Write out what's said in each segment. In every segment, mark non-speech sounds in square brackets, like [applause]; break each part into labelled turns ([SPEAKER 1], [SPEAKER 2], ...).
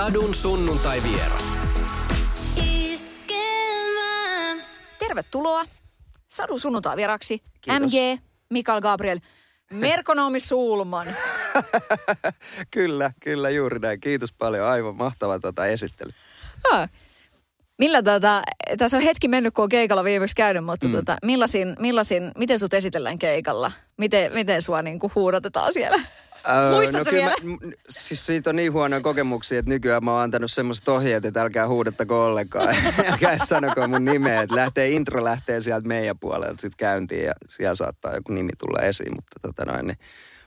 [SPEAKER 1] Sadun sunnuntai vieras.
[SPEAKER 2] Tervetuloa Sadu sunnuntai vieraksi. MG, Mikael Gabriel, Merkonomi Sulman. [laughs]
[SPEAKER 3] kyllä, kyllä juuri näin. Kiitos paljon. Aivan mahtava tota esittely.
[SPEAKER 2] Ah. Millä tota, tässä on hetki mennyt, kun on keikalla viimeksi käynyt, mutta mm. tota, millaisin, millaisin, miten sut esitellään keikalla? Miten, miten sua niinku huudatetaan siellä?
[SPEAKER 3] Öö,
[SPEAKER 2] Muistatko
[SPEAKER 3] kyllä
[SPEAKER 2] vielä?
[SPEAKER 3] Mä, siis siitä on niin huonoja kokemuksia, että nykyään mä oon antanut semmoiset ohjeet, että älkää huudattako ollenkaan. [laughs] älkää sanoko mun nimeä. Että lähtee, intro lähtee sieltä meidän puolelta sitten käyntiin ja siellä saattaa joku nimi tulla esiin. Mutta tota noin, niin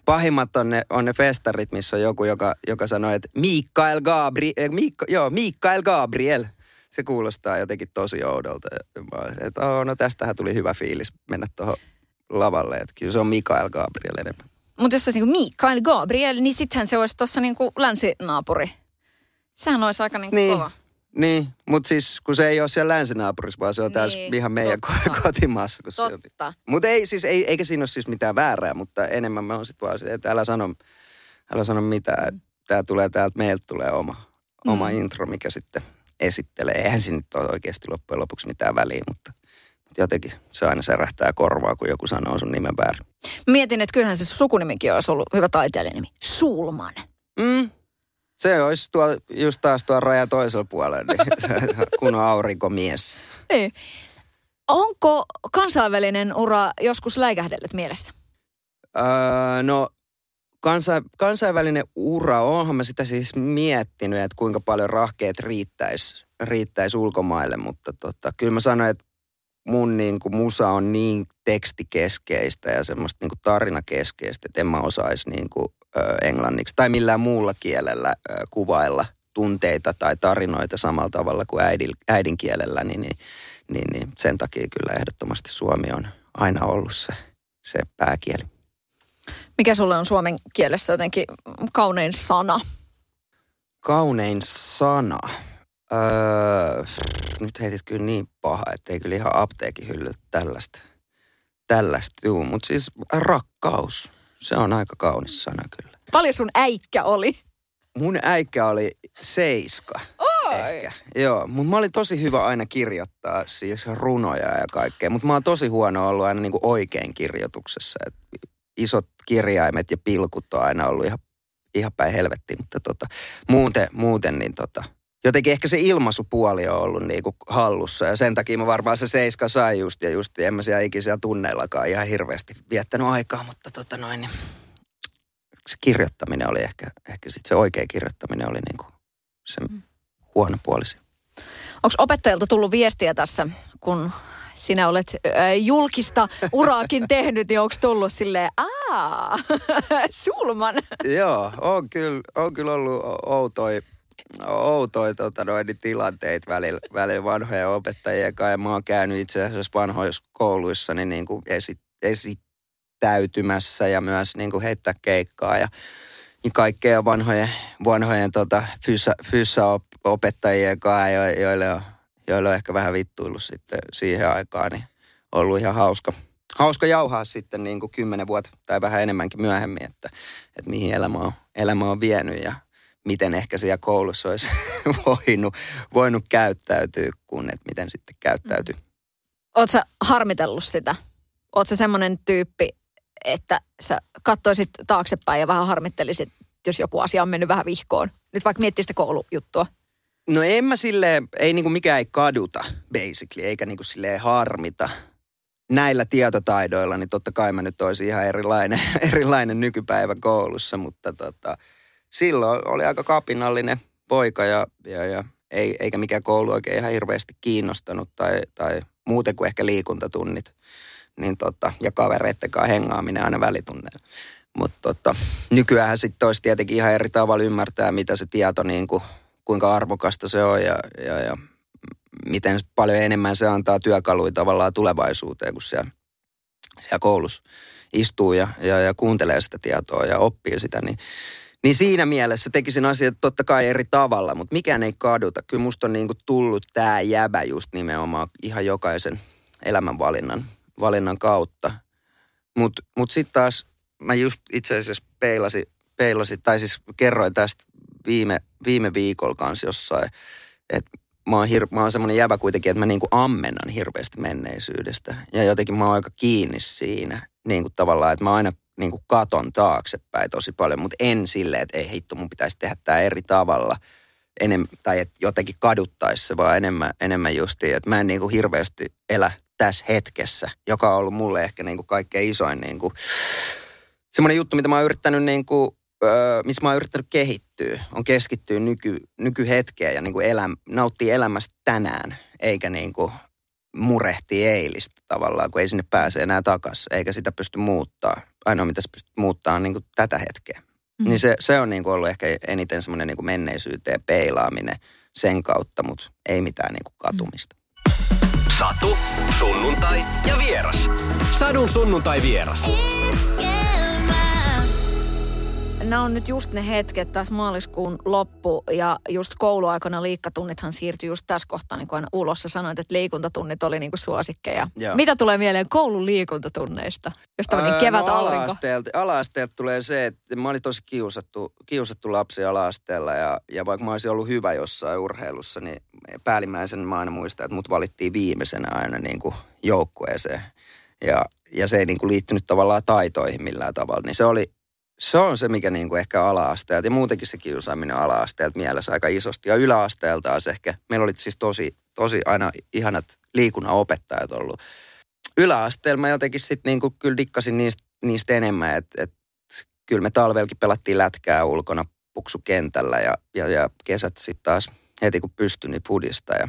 [SPEAKER 3] pahimmat on ne, on ne festarit, missä on joku, joka, joka sanoo, että Mikael Gabriel, Miikka, joo, Mikael Gabriel. Se kuulostaa jotenkin tosi oudolta. Että oh, no tästähän tuli hyvä fiilis mennä tuohon lavalle. Että kyllä se on Mikael Gabriel enemmän.
[SPEAKER 2] Mutta jos olisi niinku Mikael Gabriel, niin sittenhän se olisi tuossa niinku länsinaapuri. Sehän olisi aika niinku
[SPEAKER 3] Niin.
[SPEAKER 2] kova.
[SPEAKER 3] Niin, mutta siis kun se ei ole siellä länsinaapurissa, vaan se on
[SPEAKER 2] Niin,
[SPEAKER 3] ihan meidän
[SPEAKER 2] totta.
[SPEAKER 3] ko- kotimaassa. Kun.
[SPEAKER 2] Totta.
[SPEAKER 3] Mutta ei siis, ei, eikä siinä ole siis mitään väärää, mutta enemmän me on sitten vaan se, että älä sano, älä sano mitään. Tämä tulee täältä, meiltä tulee oma,
[SPEAKER 2] Mm.
[SPEAKER 3] oma intro, mikä sitten esittelee. Eihän siinä nyt ole oikeasti loppujen lopuksi mitään väliä, mutta jotenkin se aina särähtää korvaa, kun joku sanoo sun nimen väärin.
[SPEAKER 2] Mietin, että kyllähän se sukunimikin olisi ollut hyvä taiteilijanimi. Sulman.
[SPEAKER 3] Mm. Se olisi tuolla, just taas tuolla raja toisella puolella, niin [laughs] kun on aurinkomies.
[SPEAKER 2] Niin. Onko kansainvälinen ura joskus läikähdellyt mielessä?
[SPEAKER 3] Öö, no kansa, kansainvälinen ura, onhan mä sitä siis miettinyt, että kuinka paljon rahkeet riittäisi riittäis ulkomaille, mutta tota, kyllä mä sanoin, että mun niin kuin musa on niin tekstikeskeistä ja semmoista niin kuin tarinakeskeistä, että en mä osaisi niin kuin, ö, englanniksi tai millään muulla kielellä ö, kuvailla tunteita tai tarinoita samalla tavalla kuin äidin, äidinkielellä, niin, niin, niin, niin sen takia kyllä ehdottomasti suomi on aina ollut se, se pääkieli.
[SPEAKER 2] Mikä sulle on suomen kielessä jotenkin kaunein sana?
[SPEAKER 3] Kaunein sana. Öö, nyt heitit kyllä niin paha, ettei kyllä ihan apteekin hyllyltä tällaista, tällaista tuu. Mutta siis rakkaus, se on aika kaunis sana kyllä.
[SPEAKER 2] Paljon sun äikkä oli?
[SPEAKER 3] Mun äikkä oli seiska.
[SPEAKER 2] Oi.
[SPEAKER 3] Ehkä. Joo, mutta mä olin tosi hyvä aina kirjoittaa siis runoja ja kaikkea. Mutta mä oon tosi huono ollut aina niinku oikein kirjoituksessa. Et isot kirjaimet ja pilkut on aina ollut ihan, ihan päin helvettiin. Mutta tota, muuten, muuten niin tota, jotenkin ehkä se ilmaisupuoli on ollut niinku hallussa. Ja sen takia mä varmaan se seiska sai just ja just. En mä siellä ikisiä tunneillakaan ihan hirveästi viettänyt aikaa. Mutta tota noin, niin se kirjoittaminen oli ehkä, ehkä sit se oikea kirjoittaminen oli niinku se huono puolisi.
[SPEAKER 2] Onko opettajilta tullut viestiä tässä, kun sinä olet äh, julkista uraakin tehnyt, niin onko tullut silleen, aa, [laughs] Sulman.
[SPEAKER 3] Joo, on kyllä, on kyllä ollut outoi, outoi tota noin, niin tilanteita välillä, välillä vanhojen opettajien kanssa. Ja mä oon käynyt itse asiassa vanhoissa kouluissa niin, niin kuin esi, esittäytymässä ja myös niin kuin heittää keikkaa ja niin kaikkea vanhojen, vanhojen tota, fyssa, fyssaopettajien kanssa, jo- joille on, joille on ehkä vähän vittuillut sitten siihen aikaan, niin ollut ihan hauska, hauska jauhaa sitten niin kuin kymmenen vuotta tai vähän enemmänkin myöhemmin, että, että mihin elämä on, elämä on vienyt ja miten ehkä siellä koulussa olisi [laughs] voinut, voinut käyttäytyä, kun että miten sitten käyttäytyy.
[SPEAKER 2] Oletko sä harmitellut sitä? Oletko semmoinen tyyppi, että sä katsoisit taaksepäin ja vähän harmittelisit, jos joku asia on mennyt vähän vihkoon? Nyt vaikka miettii sitä koulujuttua.
[SPEAKER 3] No en mä silleen, ei niinku mikään ei kaduta basically, eikä niinku silleen harmita. Näillä tietotaidoilla, niin totta kai mä nyt olisin ihan erilainen, [laughs] erilainen nykypäivä koulussa, mutta tota, silloin oli aika kapinallinen poika ja, ja, ja ei, eikä mikään koulu oikein ihan hirveästi kiinnostanut tai, tai muuten kuin ehkä liikuntatunnit. Niin tota, ja kavereitten kanssa hengaaminen aina välitunneilla. Mutta tota, nykyään sitten olisi tietenkin ihan eri tavalla ymmärtää, mitä se tieto, niin kuin, kuinka arvokasta se on ja, ja, ja miten paljon enemmän se antaa työkaluja tavallaan tulevaisuuteen, kun siellä, siellä koulussa istuu ja, ja, ja kuuntelee sitä tietoa ja oppii sitä, niin, niin siinä mielessä tekisin asiat totta kai eri tavalla, mutta mikään ei kaduta. Kyllä musta on niinku tullut tämä jäbä just nimenomaan ihan jokaisen elämänvalinnan valinnan kautta. Mutta mut sitten taas mä just itse asiassa peilasin, peilasin, tai siis kerroin tästä viime, viime viikolla kanssa jossain, että mä oon, hir- oon semmoinen jävä kuitenkin, että mä niinku ammennan hirveästi menneisyydestä. Ja jotenkin mä oon aika kiinni siinä, niin kuin tavallaan, että mä aina niin kuin katon taaksepäin tosi paljon, mutta en silleen, että ei hitto, mun pitäisi tehdä tämä eri tavalla. Enem, tai että jotenkin kaduttaisi se, vaan enemmän, enemmän justiin, että mä en niin kuin hirveästi elä tässä hetkessä, joka on ollut mulle ehkä niin kuin kaikkein isoin niin kuin, semmoinen juttu, mitä mä oon yrittänyt niin kuin, öö, missä mä oon yrittänyt kehittyä, on keskittyä nyky, nykyhetkeen ja niin kuin elä, nauttii elämästä tänään, eikä niin kuin murehtii eilistä tavallaan, kun ei sinne pääse enää takaisin, eikä sitä pysty muuttaa. Ainoa, mitä se pystyy muuttaa, on niin kuin tätä hetkeä. Mm. Niin se, se on niin kuin ollut ehkä eniten semmoinen niin kuin menneisyyteen peilaaminen sen kautta, mutta ei mitään niin kuin katumista.
[SPEAKER 1] Satu, sunnuntai ja vieras. Sadun sunnuntai vieras.
[SPEAKER 2] Nämä on nyt just ne hetket, tässä maaliskuun loppu ja just kouluaikana liikkatunnithan siirtyi just tässä kohtaa niin kuin ulos. Sä sanoit, että liikuntatunnit oli niin kuin suosikkeja.
[SPEAKER 3] Joo.
[SPEAKER 2] Mitä tulee mieleen koulun liikuntatunneista? Jos tämmöinen
[SPEAKER 3] Öö,
[SPEAKER 2] kevät
[SPEAKER 3] no, ala-asteelta, ala-asteelta tulee se, että mä olin tosi kiusattu, kiusattu lapsi ala-asteella ja, ja vaikka mä olisin ollut hyvä jossain urheilussa, niin päällimmäisen mä aina muistan, että mut valittiin viimeisenä aina niin kuin joukkueeseen. Ja, ja se ei niin kuin liittynyt tavallaan taitoihin millään tavalla. Niin se oli, se on se, mikä niin kuin ehkä ala-asteelta ja muutenkin se kiusaaminen ala-asteelta mielessä aika isosti. Ja yläasteelta taas ehkä, meillä oli siis tosi, tosi aina ihanat liikunnan opettajat ollut. Yläasteella mä jotenkin sitten niin kuin kyllä dikkasin niistä, niistä enemmän, että et, kyllä me talvelkin pelattiin lätkää ulkona puksukentällä ja, ja, ja kesät sitten taas heti kun pystyi, niin pudista ja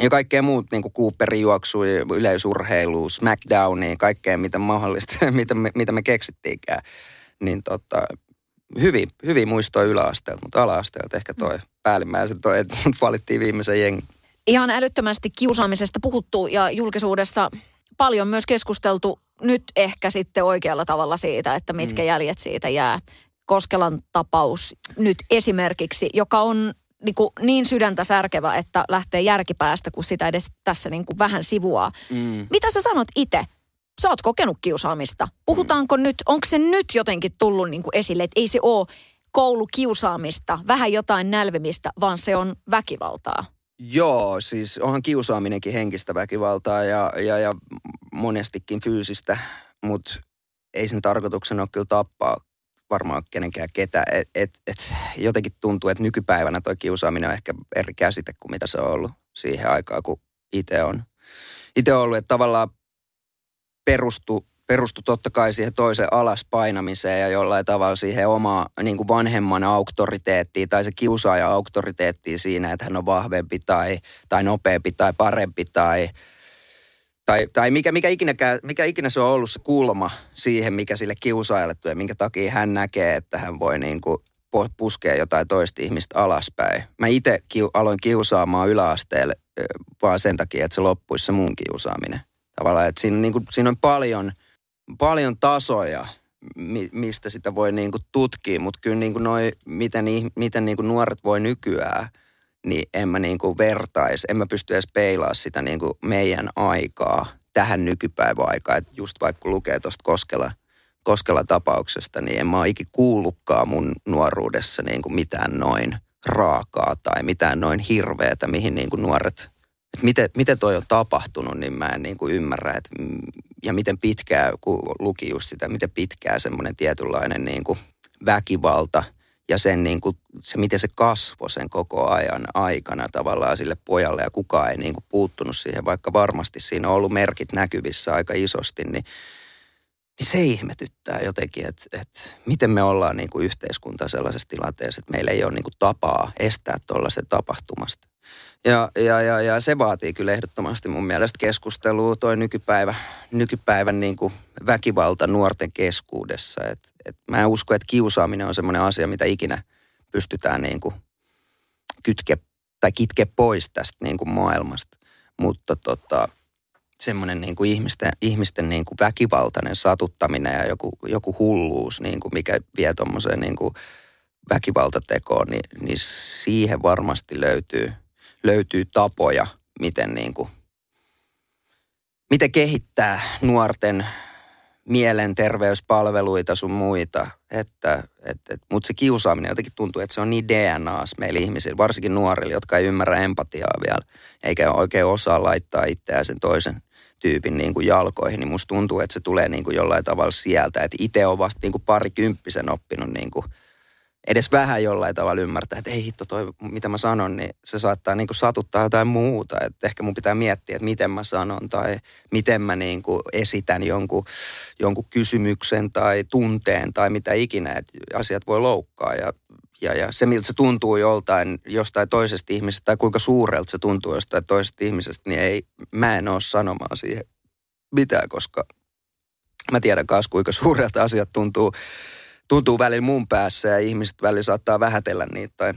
[SPEAKER 3] ja kaikkea muut, niin kuin Cooperin juoksui, yleisurheilu, Smackdownia, kaikkea mitä mahdollista, [laughs] mitä me, mitä me keksittiinkään. Niin tota, hyvin, hyvin muistoja yläasteelta, mutta ala-asteelta ehkä toi päällimmäisen toi, että mut valittiin viimeisen jengi.
[SPEAKER 2] Ihan älyttömästi kiusaamisesta puhuttu ja julkisuudessa paljon myös keskusteltu nyt ehkä sitten oikealla tavalla siitä, että mitkä mm. jäljet siitä jää. Koskelan tapaus nyt esimerkiksi, joka on niin, kuin niin sydäntä särkevä, että lähtee järkipäästä, kun sitä edes tässä niin kuin vähän sivuaa.
[SPEAKER 3] Mm.
[SPEAKER 2] Mitä sä sanot itse? Sä oot kokenut kiusaamista. Puhutaanko nyt, onko se nyt jotenkin tullut niin kuin esille, että ei se ole koulukiusaamista, vähän jotain nälvimistä, vaan se on väkivaltaa?
[SPEAKER 3] Joo, siis onhan kiusaaminenkin henkistä väkivaltaa ja, ja, ja monestikin fyysistä, mutta ei sen tarkoituksena ole kyllä tappaa varmaan kenenkään ketä. Et, et, et, jotenkin tuntuu, että nykypäivänä toi kiusaaminen on ehkä eri käsite kuin mitä se on ollut siihen aikaan, kun itse on, itse on ollut. Että tavallaan perustu, perustu totta kai siihen toisen alaspainamiseen ja jollain tavalla siihen omaa niin kuin vanhemman auktoriteettiin tai se kiusaaja auktoriteettiin siinä, että hän on vahvempi tai, tai nopeampi tai parempi tai, tai, tai mikä, mikä, ikinä, mikä ikinä se on ollut se kulma siihen, mikä sille kiusaajalle tulee, minkä takia hän näkee, että hän voi niin kuin puskea jotain toista ihmistä alaspäin. Mä itse kiu, aloin kiusaamaan yläasteelle vaan sen takia, että se loppuisi se mun kiusaaminen. Tavallaan, että siinä, niin kuin, siinä on paljon, paljon tasoja, mi, mistä sitä voi niin kuin tutkia, mutta kyllä niin kuin noi, miten, miten niin kuin nuoret voi nykyään, niin en mä niin kuin vertais, en mä pysty edes peilaa sitä niin kuin meidän aikaa tähän nykypäivän aikaan. Että just vaikka kun lukee tuosta Koskela, Koskela tapauksesta, niin en mä ole ikinä kuullutkaan mun nuoruudessa niin kuin mitään noin raakaa tai mitään noin hirveätä, mihin niin kuin nuoret, että miten, miten toi on tapahtunut, niin mä en niin kuin ymmärrä, että ja miten pitkää, kun luki just sitä, miten pitkää semmoinen tietynlainen niin kuin väkivalta ja sen niin kuin, se, miten se kasvoi sen koko ajan aikana tavallaan sille pojalle ja kukaan ei niin kuin puuttunut siihen, vaikka varmasti siinä on ollut merkit näkyvissä aika isosti, niin niin se ihmetyttää jotenkin, että, että miten me ollaan niin kuin yhteiskunta sellaisessa tilanteessa, että meillä ei ole niin kuin tapaa estää tuollaisen tapahtumasta. Ja, ja, ja, ja se vaatii kyllä ehdottomasti mun mielestä keskustelua, toi nykypäivä, nykypäivän niin kuin väkivalta nuorten keskuudessa. Et, et mä en usko, että kiusaaminen on semmoinen asia, mitä ikinä pystytään niin kuin kytke tai kitke pois tästä niin kuin maailmasta. Mutta tota, semmoinen niin kuin ihmisten, ihmisten niin kuin väkivaltainen satuttaminen ja joku, joku hulluus, niin kuin mikä vie tuommoiseen niin väkivaltatekoon, niin, niin siihen varmasti löytyy, löytyy tapoja, miten, niin kuin, miten kehittää nuorten mielenterveyspalveluita sun muita. Että, et, et, Mutta se kiusaaminen jotenkin tuntuu, että se on niin DNAs meillä ihmisillä, varsinkin nuorilla, jotka ei ymmärrä empatiaa vielä, eikä oikein osaa laittaa itseään sen toisen tyypin niin kuin jalkoihin, niin musta tuntuu, että se tulee niin kuin jollain tavalla sieltä, että itse on vasta niin kuin parikymppisen oppinut niin kuin edes vähän jollain tavalla ymmärtää, että ei hitto toi, mitä mä sanon, niin se saattaa niin kuin satuttaa jotain muuta. Että ehkä mun pitää miettiä, että miten mä sanon tai miten mä niin kuin esitän jonkun, jonkun kysymyksen tai tunteen tai mitä ikinä, että asiat voi loukkaa ja ja, ja se, miltä se tuntuu joltain, jostain toisesta ihmisestä tai kuinka suurelta se tuntuu jostain toisesta ihmisestä, niin ei, mä en ole sanomaan siihen mitään, koska mä tiedän kanssa, kuinka suurelta asiat tuntuu tuntuu välillä mun päässä ja ihmiset välillä saattaa vähätellä niitä tai,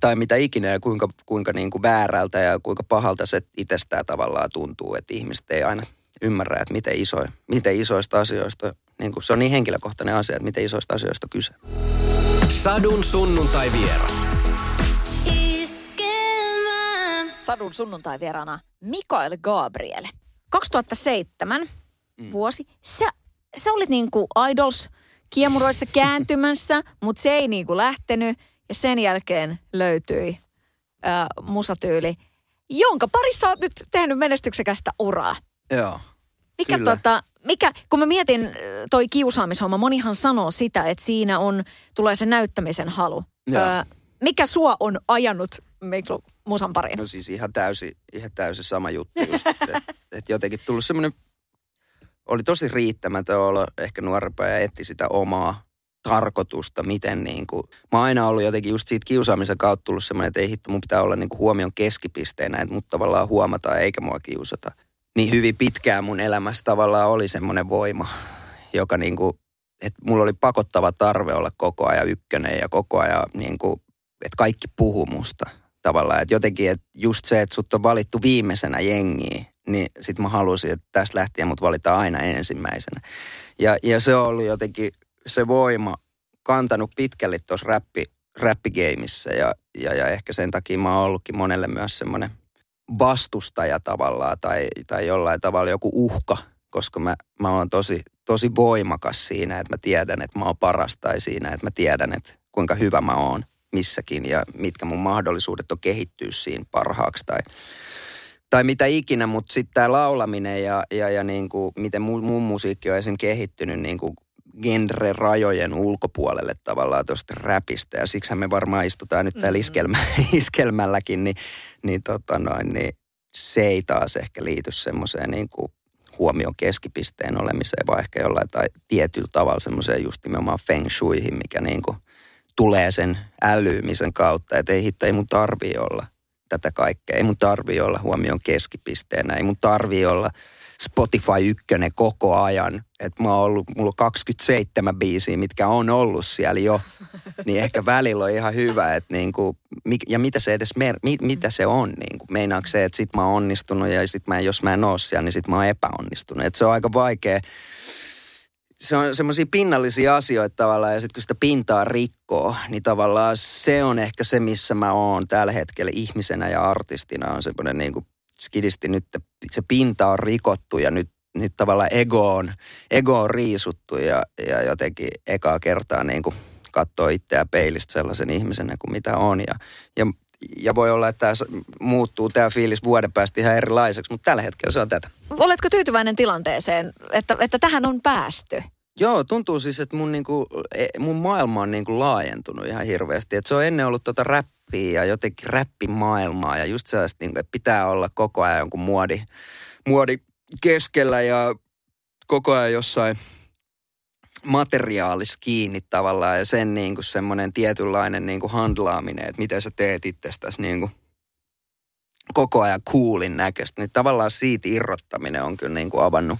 [SPEAKER 3] tai mitä ikinä ja kuinka, kuinka niin kuin väärältä ja kuinka pahalta se itsestään tavallaan tuntuu, että ihmiset ei aina ymmärrä, että miten, iso, miten isoista asioista, niin kuin, se on niin henkilökohtainen asia, että miten isoista asioista kyse.
[SPEAKER 1] Sadun sunnuntai vieras.
[SPEAKER 2] Sadun sunnuntai vierana Mikael Gabriel. 2007 mm. vuosi. Sä, sä olit niin kuin Idols kiemuroissa kääntymässä, mutta se ei niinku lähtenyt. Ja sen jälkeen löytyi ää, musatyyli, jonka parissa olet nyt tehnyt menestyksekästä uraa.
[SPEAKER 3] Joo.
[SPEAKER 2] Mikä, tota, mikä, kun mä mietin toi kiusaamishomma, monihan sanoo sitä, että siinä on, tulee se näyttämisen halu. Öö, mikä sua on ajanut Miklu musan pariin?
[SPEAKER 3] No siis ihan täysin, ihan täysin sama juttu just, että [laughs] et jotenkin tullut semmoinen oli tosi riittämätön olla ehkä nuorempaa ja etti sitä omaa tarkoitusta, miten niin kuin, mä oon aina ollut jotenkin just siitä kiusaamisen kautta tullut semmoinen, että ei hitto, mun pitää olla niin kuin huomion keskipisteenä, että mut tavallaan huomataan eikä mua kiusata. Niin hyvin pitkään mun elämässä tavallaan oli semmoinen voima, joka niin kuin, että mulla oli pakottava tarve olla koko ajan ykkönen ja koko ajan niin kuin, että kaikki puhuu musta tavallaan. Että jotenkin, että just se, että sut on valittu viimeisenä jengiin, niin sitten mä halusin, että tästä lähtien mut valitaan aina ensimmäisenä. Ja, ja se on ollut jotenkin se voima kantanut pitkälle tuossa räppi, räppigeimissä ja, ja, ja ehkä sen takia mä oon ollutkin monelle myös semmoinen vastustaja tavallaan tai, tai jollain tavalla joku uhka, koska mä, mä oon tosi, tosi voimakas siinä, että mä tiedän, että mä oon paras tai siinä, että mä tiedän, että kuinka hyvä mä oon missäkin ja mitkä mun mahdollisuudet on kehittyä siinä parhaaksi tai tai mitä ikinä, mutta sitten tämä laulaminen ja, ja, ja niin kuin, miten mun, mun musiikki on esim. kehittynyt niin kuin genre-rajojen ulkopuolelle tavallaan tuosta räpistä. Ja siksi me varmaan istutaan nyt täällä mm-hmm. iskelmä, [laughs] iskelmälläkin, niin, niin, tota noin, niin se ei taas ehkä liity semmoiseen niin kuin huomion keskipisteen olemiseen, vaan ehkä jollain tai tietyllä tavalla semmoiseen just nimenomaan feng shuihin, mikä niin kuin tulee sen älyymisen kautta, että ei hitto, ei mun tarvii olla tätä kaikkea. Ei mun tarvii olla huomion keskipisteenä, ei mun tarvii olla Spotify ykkönen koko ajan. Että mä oon ollut, mulla on 27 biisiä, mitkä on ollut siellä jo. Niin ehkä välillä on ihan hyvä, että niinku, ja mitä se edes, mer, mit, mitä se on niinku. Meinaako se, että sit mä oon onnistunut ja sit mä, jos mä en oo siellä, niin sit mä oon epäonnistunut. Että se on aika vaikea se on semmoisia pinnallisia asioita tavallaan ja sitten kun sitä pintaa rikkoo, niin tavallaan se on ehkä se, missä mä oon tällä hetkellä ihmisenä ja artistina. On semmoinen niin skidisti nyt, se pinta on rikottu ja nyt, nyt tavallaan ego on, ego on riisuttu ja, ja jotenkin ekaa kertaa niin kuin katsoo itseä peilistä sellaisen ihmisenä kuin mitä on. Ja, ja ja voi olla, että tämä muuttuu tämä fiilis vuoden päästä ihan erilaiseksi, mutta tällä hetkellä se on tätä.
[SPEAKER 2] Oletko tyytyväinen tilanteeseen, että, että tähän on päästy?
[SPEAKER 3] Joo, tuntuu siis, että mun, niinku, e, mun maailma on niinku laajentunut ihan hirveästi. Et se on ennen ollut tota räppiä ja jotenkin räppimaailmaa ja just sellaista, niinku, että pitää olla koko ajan jonkun muodi, muodi keskellä ja koko ajan jossain materiaalis kiinni tavallaan ja sen niin kuin semmoinen tietynlainen niin kuin handlaaminen, että miten sä teet itsestäsi niin kuin koko ajan coolin näköistä. Niin tavallaan siitä irrottaminen on kyllä niin kuin avannut,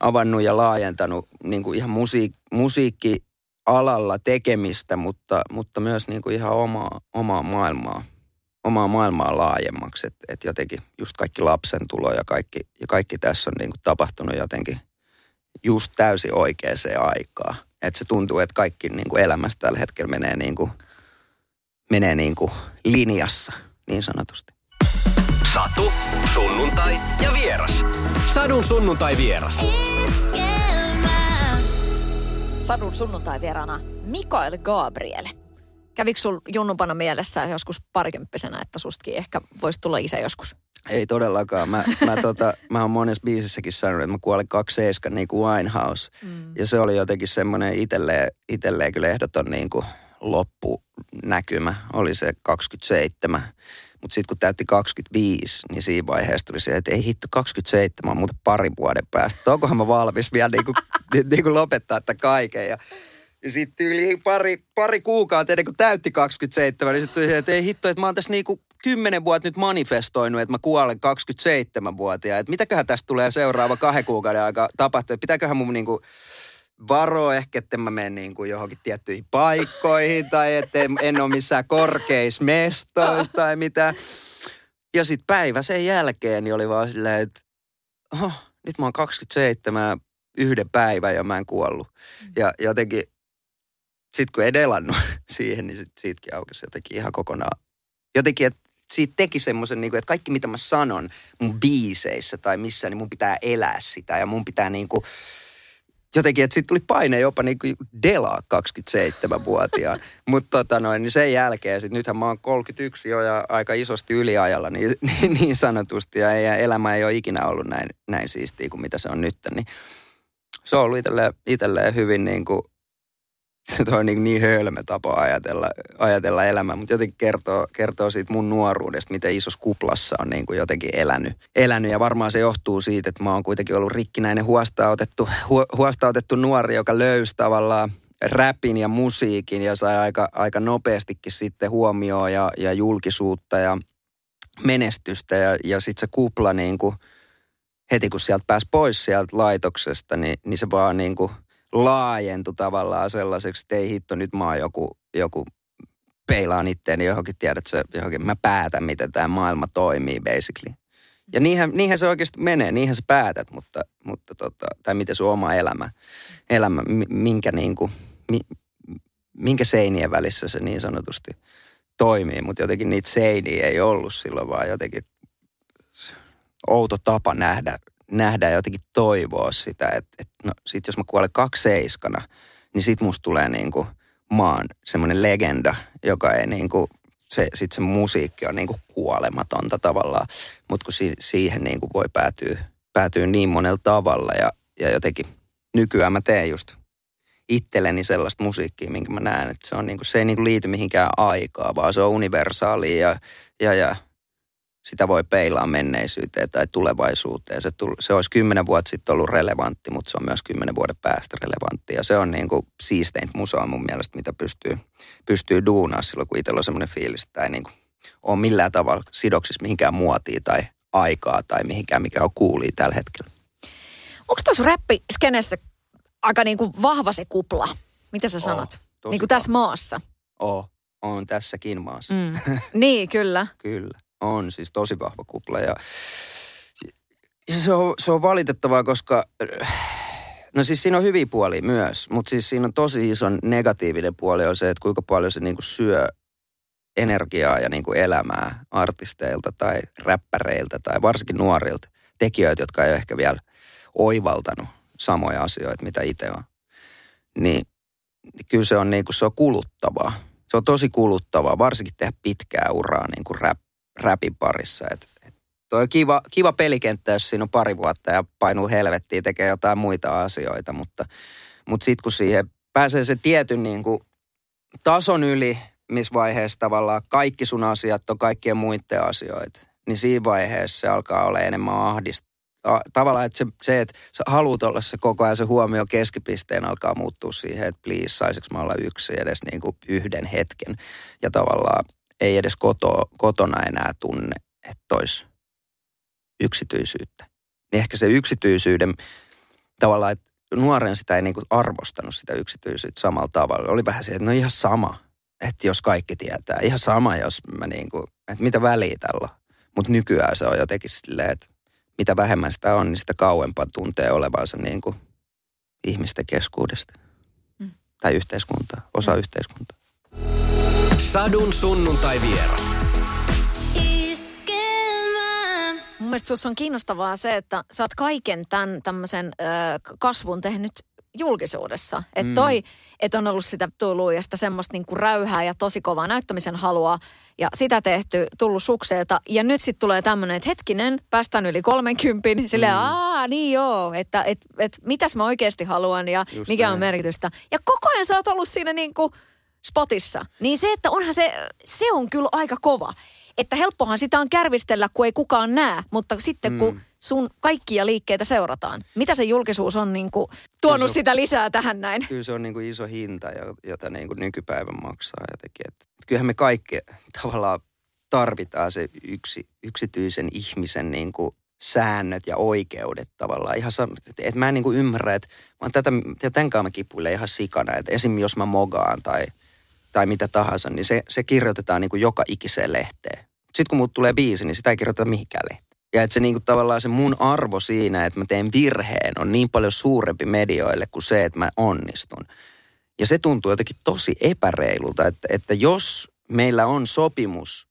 [SPEAKER 3] avannut ja laajentanut niin kuin ihan musiik, musiikkialalla tekemistä, mutta, mutta myös niin kuin ihan omaa, omaa maailmaa omaa maailmaa laajemmaksi. Että et jotenkin just kaikki lapsen tulo ja kaikki, ja kaikki tässä on niin kuin tapahtunut jotenkin just täysin oikeaan aikaan. Että se tuntuu, että kaikki niin kuin elämässä tällä hetkellä menee, niin kuin, menee niin kuin linjassa, niin sanotusti.
[SPEAKER 1] Satu, sunnuntai ja vieras. Sadun sunnuntai vieras.
[SPEAKER 2] Sadun sunnuntai vieraana Mikael Gabriel. Kävikö sul junnupana mielessä joskus parikymppisenä, että sustakin ehkä voisi tulla isä joskus?
[SPEAKER 3] Ei todellakaan. Mä, mä, [laughs] tota, mä oon monessa biisissäkin sanonut, että mä kuolin kaksi seiskan niin kuin Winehouse. Mm. Ja se oli jotenkin semmoinen itselleen, itselleen kyllä ehdoton niin kuin loppunäkymä. Oli se 27. Mutta sitten kun täytti 25, niin siinä vaiheessa tuli se, että ei hitto 27 on muuten pari vuoden päästä. Onkohan mä valmis vielä niin kuin, [laughs] niin kuin lopettaa että kaiken. Ja, ja sitten yli pari, pari kuukautta ennen kuin täytti 27, niin sitten tuli se, että ei hitto, että mä oon tässä niinku kymmenen vuotta nyt manifestoinut, että mä kuolen 27-vuotiaan. Että mitäköhän tästä tulee seuraava kahden kuukauden aika tapahtua. Pitäköhän mun niinku varo ehkä, että mä menen niin kuin johonkin tiettyihin paikkoihin tai että en, ole missään korkeissa mestoissa tai mitä. Ja sitten päivä sen jälkeen niin oli vaan silleen, että oh, nyt mä oon 27 yhden päivän ja mä en kuollut. Ja jotenkin, sitten kun ei delannut [laughs] siihen, niin sit, siitäkin aukesi jotenkin ihan kokonaan. Jotenkin, että siitä teki semmoisen, niin että kaikki mitä mä sanon mun biiseissä tai missä, niin mun pitää elää sitä ja mun pitää niin kuin, jotenkin, että sitten tuli paine jopa niin kuin delaa 27-vuotiaan. [laughs] Mutta tota noin, niin sen jälkeen, sit nythän mä oon 31 jo ja aika isosti yliajalla niin, [laughs] niin, niin sanotusti. Ja, ja elämä ei ole ikinä ollut näin, näin siistiä kuin mitä se on nyt. Niin se on ollut itselleen, itselleen hyvin niin kuin se on niin, niin hölmö tapa ajatella, ajatella elämää, mutta jotenkin kertoo, kertoo siitä mun nuoruudesta, miten isossa kuplassa on niin kuin jotenkin elänyt. elänyt. Ja varmaan se johtuu siitä, että mä oon kuitenkin ollut rikkinäinen huostaanotettu, hu, huostaanotettu nuori, joka löysi tavallaan räpin ja musiikin ja sai aika, aika nopeastikin sitten huomioon ja, ja julkisuutta ja menestystä. Ja, ja sitten se kupla niin kuin, heti kun sieltä pääsi pois sieltä laitoksesta, niin, niin se vaan niin kuin – laajentui tavallaan sellaiseksi, että ei hitto, nyt mä oon joku, joku peilaan itteeni johonkin, tiedät se, johonkin, mä päätän, miten tämä maailma toimii basically. Ja niinhän, niinhän se oikeasti menee, niinhän sä päätät, mutta, mutta tota, tai miten sun oma elämä, elämä minkä, niin kuin, mi, minkä seinien välissä se niin sanotusti toimii. Mutta jotenkin niitä seiniä ei ollut silloin, vaan jotenkin outo tapa nähdä nähdä ja jotenkin toivoa sitä, että, että no sit jos mä kuolen seiskana, niin sit musta tulee niin kuin maan semmoinen legenda, joka ei niin kuin, se, sit se musiikki on niin kuin kuolematonta tavallaan, mutta kun si, siihen niin kuin voi päätyä, päätyä niin monella tavalla ja, ja jotenkin nykyään mä teen just itselleni sellaista musiikkia, minkä mä näen, että se, on niin kuin, se ei niin kuin liity mihinkään aikaa, vaan se on universaali ja, ja, ja sitä voi peilaa menneisyyteen tai tulevaisuuteen. Se, tull, se olisi kymmenen vuotta sitten ollut relevantti, mutta se on myös kymmenen vuoden päästä relevantti. Ja se on niin kuin siisteintä musaa mun mielestä, mitä pystyy, pystyy duunaa silloin, kun itsellä on semmoinen fiilis, että ei niin kuin ole millään tavalla sidoksissa mihinkään muotiin tai aikaa tai mihinkään, mikä on kuulii tällä hetkellä.
[SPEAKER 2] Onko tuossa räppiskenessä aika niin kuin vahva se kupla? Mitä sä sanot? Oh, niin kuin tässä maassa.
[SPEAKER 3] Oh, on tässäkin maassa. Mm. [laughs]
[SPEAKER 2] Niin, kyllä.
[SPEAKER 3] kyllä. On siis tosi vahva kupla ja, se, on, se on valitettavaa, koska no siis siinä on hyviä puolia myös, mutta siis siinä on tosi iso negatiivinen puoli on se, että kuinka paljon se niinku syö energiaa ja niinku elämää artisteilta tai räppäreiltä tai varsinkin nuorilta tekijöiltä, jotka ei ole ehkä vielä oivaltanut samoja asioita, mitä itse on. Niin kyllä se on, niinku, se on kuluttavaa. Se on tosi kuluttavaa, varsinkin tehdä pitkää uraa niin kuin rap, räpin parissa. Et, et toi on kiva, kiva pelikenttä, jos siinä on pari vuotta ja painuu helvettiin, tekee jotain muita asioita, mutta, mutta sitten kun siihen pääsee se tietyn niin kuin tason yli, missä vaiheessa tavallaan kaikki sun asiat on kaikkien muiden asioita, niin siinä vaiheessa se alkaa olla enemmän ahdist, tavallaan, että se, se, että sä haluat olla se koko ajan se huomio keskipisteen alkaa muuttua siihen, että please, saisiko mä olla yksi edes niin kuin yhden hetken. Ja tavallaan ei edes koto, kotona enää tunne, että olisi yksityisyyttä. Niin ehkä se yksityisyyden tavallaan, että nuoren sitä ei niin kuin arvostanut sitä yksityisyyttä samalla tavalla. Oli vähän se, että no ihan sama, että jos kaikki tietää. Ihan sama, jos mä niin kuin, että mitä väliä tällä Mutta nykyään se on jotenkin silleen, että mitä vähemmän sitä on, niin sitä kauempaa tuntee olevansa niin kuin ihmisten keskuudesta. Mm. Tai yhteiskuntaa, osa mm. yhteiskuntaa.
[SPEAKER 1] Sadun sunnuntai vieras.
[SPEAKER 2] Mun mielestä on kiinnostavaa se, että sä oot kaiken tämän tämmöisen ö, kasvun tehnyt julkisuudessa. Että toi, että on ollut sitä tullut ja sitä semmoista niinku räyhää ja tosi kovaa näyttämisen halua ja sitä tehty, tullut sukseeta. Ja nyt sitten tulee tämmöinen, että hetkinen, päästään yli 30, silleen, mm. aa niin joo, että et, et, mitäs mä oikeasti haluan ja
[SPEAKER 3] Just
[SPEAKER 2] mikä on
[SPEAKER 3] näin.
[SPEAKER 2] merkitystä. Ja koko ajan sä oot ollut siinä niinku spotissa. Niin se, että onhan se, se on kyllä aika kova. Että helppohan sitä on kärvistellä, kun ei kukaan näe, mutta sitten kun sun kaikkia liikkeitä seurataan. Mitä se julkisuus on niin kuin, tuonut
[SPEAKER 3] Kyllä se-
[SPEAKER 2] sitä lisää tähän näin?
[SPEAKER 3] Kyllä se on niin kuin iso hinta, jo- jota niin kuin nykypäivän maksaa jotenkin. Et kyllähän me kaikki tavallaan tarvitaan se yksi, yksityisen ihmisen niin kuin säännöt ja oikeudet tavallaan. Ihan et, et mä en niin kuin ymmärrä, että mä tätä, tämän kanssa mä kipuilen ihan sikana. Että esim. jos mä mogaan tai, tai mitä tahansa, niin se, se kirjoitetaan niin kuin joka ikiseen lehteen. Sitten kun mut tulee biisi, niin sitä ei kirjoiteta mihinkään lehteen. Ja että se niinku tavallaan se mun arvo siinä, että mä teen virheen, on niin paljon suurempi medioille kuin se, että mä onnistun. Ja se tuntuu jotenkin tosi epäreilulta, että, että jos meillä on sopimus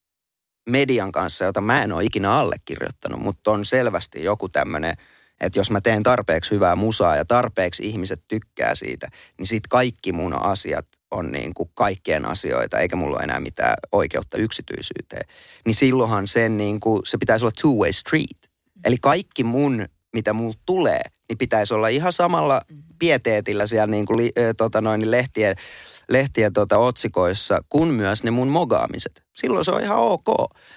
[SPEAKER 3] median kanssa, jota mä en ole ikinä allekirjoittanut, mutta on selvästi joku tämmöinen, että jos mä teen tarpeeksi hyvää musaa ja tarpeeksi ihmiset tykkää siitä, niin sit kaikki mun asiat on niin kuin kaikkien asioita, eikä mulla ole enää mitään oikeutta yksityisyyteen. Niin silloinhan sen niin kuin, se pitäisi olla two-way street. Eli kaikki mun, mitä mulla tulee, niin pitäisi olla ihan samalla pieteetillä siellä niin kuin, tota noin, niin lehtien, lehtien tota, otsikoissa, kuin myös ne mun mogaamiset. Silloin se on ihan ok.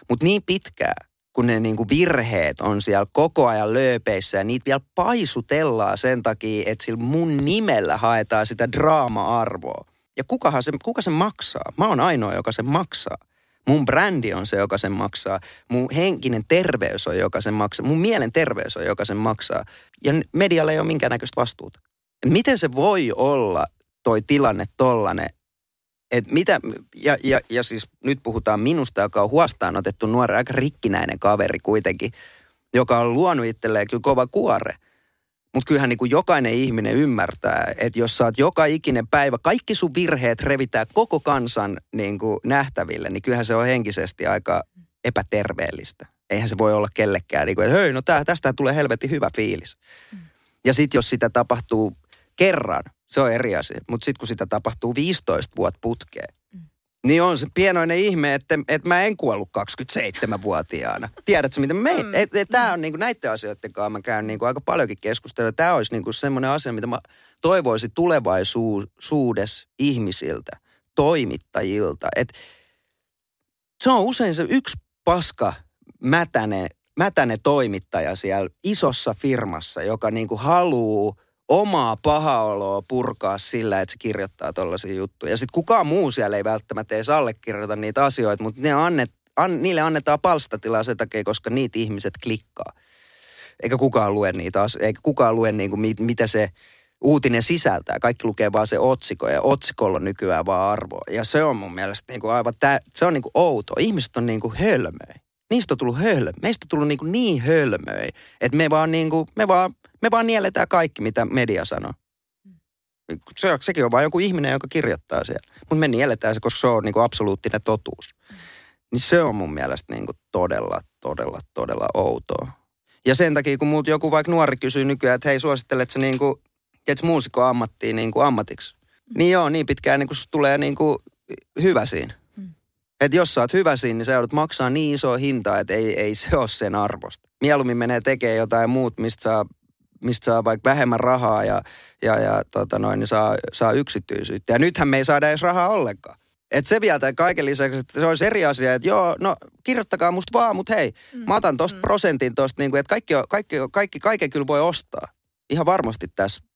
[SPEAKER 3] Mutta niin pitkään, kun ne niin kuin virheet on siellä koko ajan lööpeissä ja niitä vielä paisutellaan sen takia, että sillä mun nimellä haetaan sitä draama-arvoa. Ja kukahan se, kuka se maksaa? Mä oon ainoa, joka sen maksaa. Mun brändi on se, joka sen maksaa. Mun henkinen terveys on, joka sen maksaa. Mun mielen terveys on, joka sen maksaa. Ja medialla ei ole minkäännäköistä vastuuta. Miten se voi olla toi tilanne tollanen, et mitä, ja, ja, ja siis nyt puhutaan minusta, joka on huostaan otettu nuori, aika rikkinäinen kaveri kuitenkin, joka on luonut itselleen kyllä kova kuore. Mutta kyllähän niin kuin jokainen ihminen ymmärtää, että jos saat joka ikinen päivä, kaikki sun virheet revitää koko kansan niin kuin nähtäville, niin kyllähän se on henkisesti aika epäterveellistä. Eihän se voi olla kellekään, niin kuin, että hei, no tää, tästä tulee helvetin hyvä fiilis. Ja sitten jos sitä tapahtuu kerran, se on eri asia. Mutta sitten kun sitä tapahtuu 15 vuotta putkeen, niin on se pienoinen ihme, että, että mä en kuollut 27-vuotiaana. Tiedätkö, mitä me... Mm. Et, et, Tämä on niinku näiden asioiden kanssa, mä käyn niinku aika paljonkin keskustelua. Tämä olisi niinku semmoinen asia, mitä mä toivoisin tulevaisuudessa ihmisiltä, toimittajilta. Et se on usein se yksi paska mätäne, mätäne toimittaja siellä isossa firmassa, joka niinku haluu omaa pahaoloa purkaa sillä, että se kirjoittaa tollaisia juttuja. Ja sitten kukaan muu siellä ei välttämättä edes allekirjoita niitä asioita, mutta ne annet, an, niille annetaan palstatilaa sen takia, koska niitä ihmiset klikkaa. Eikä kukaan lue niitä asioita, eikä kukaan lue niinku, mit, mitä se uutinen sisältää. Kaikki lukee vaan se otsikko ja otsikolla on nykyään vaan arvoa. Ja se on mun mielestä niinku aivan, tä, se on niinku outo. Ihmiset on niinku hölmöi. Niistä on tullut hölmö. Meistä on tullut niinku niin hölmöi, että me vaan, niinku, me, vaan, me vaan nieletään kaikki, mitä media sanoo. Se, sekin on vain joku ihminen, joka kirjoittaa siellä. Mutta me nieletään se, koska se on niinku absoluuttinen totuus. Niin se on mun mielestä niinku todella, todella, todella outoa. Ja sen takia, kun muut joku vaikka nuori kysyy nykyään, että hei, suosittelet sä niinku, muusikko ammattiin niinku ammatiksi? Niin joo, niin pitkään niin tulee niinku hyvä siinä. Että jos sä oot hyvä siinä, niin sä joudut maksaa niin isoa hintaa, että ei, ei se ole sen arvosta. Mieluummin menee tekemään jotain muut, mistä saa, mistä saa vaikka vähemmän rahaa ja, ja, ja tota noin, niin saa, saa yksityisyyttä. Ja nythän me ei saada edes rahaa ollenkaan. Et se vielä tämän kaiken lisäksi, että se olisi eri asia, että joo, no kirjoittakaa musta vaan, mutta hei, mä otan tosta prosentin tosta, niin kuin, että kaikki, on- kaikki, kaikki, kaiken kyllä voi ostaa. Ihan varmasti tässä.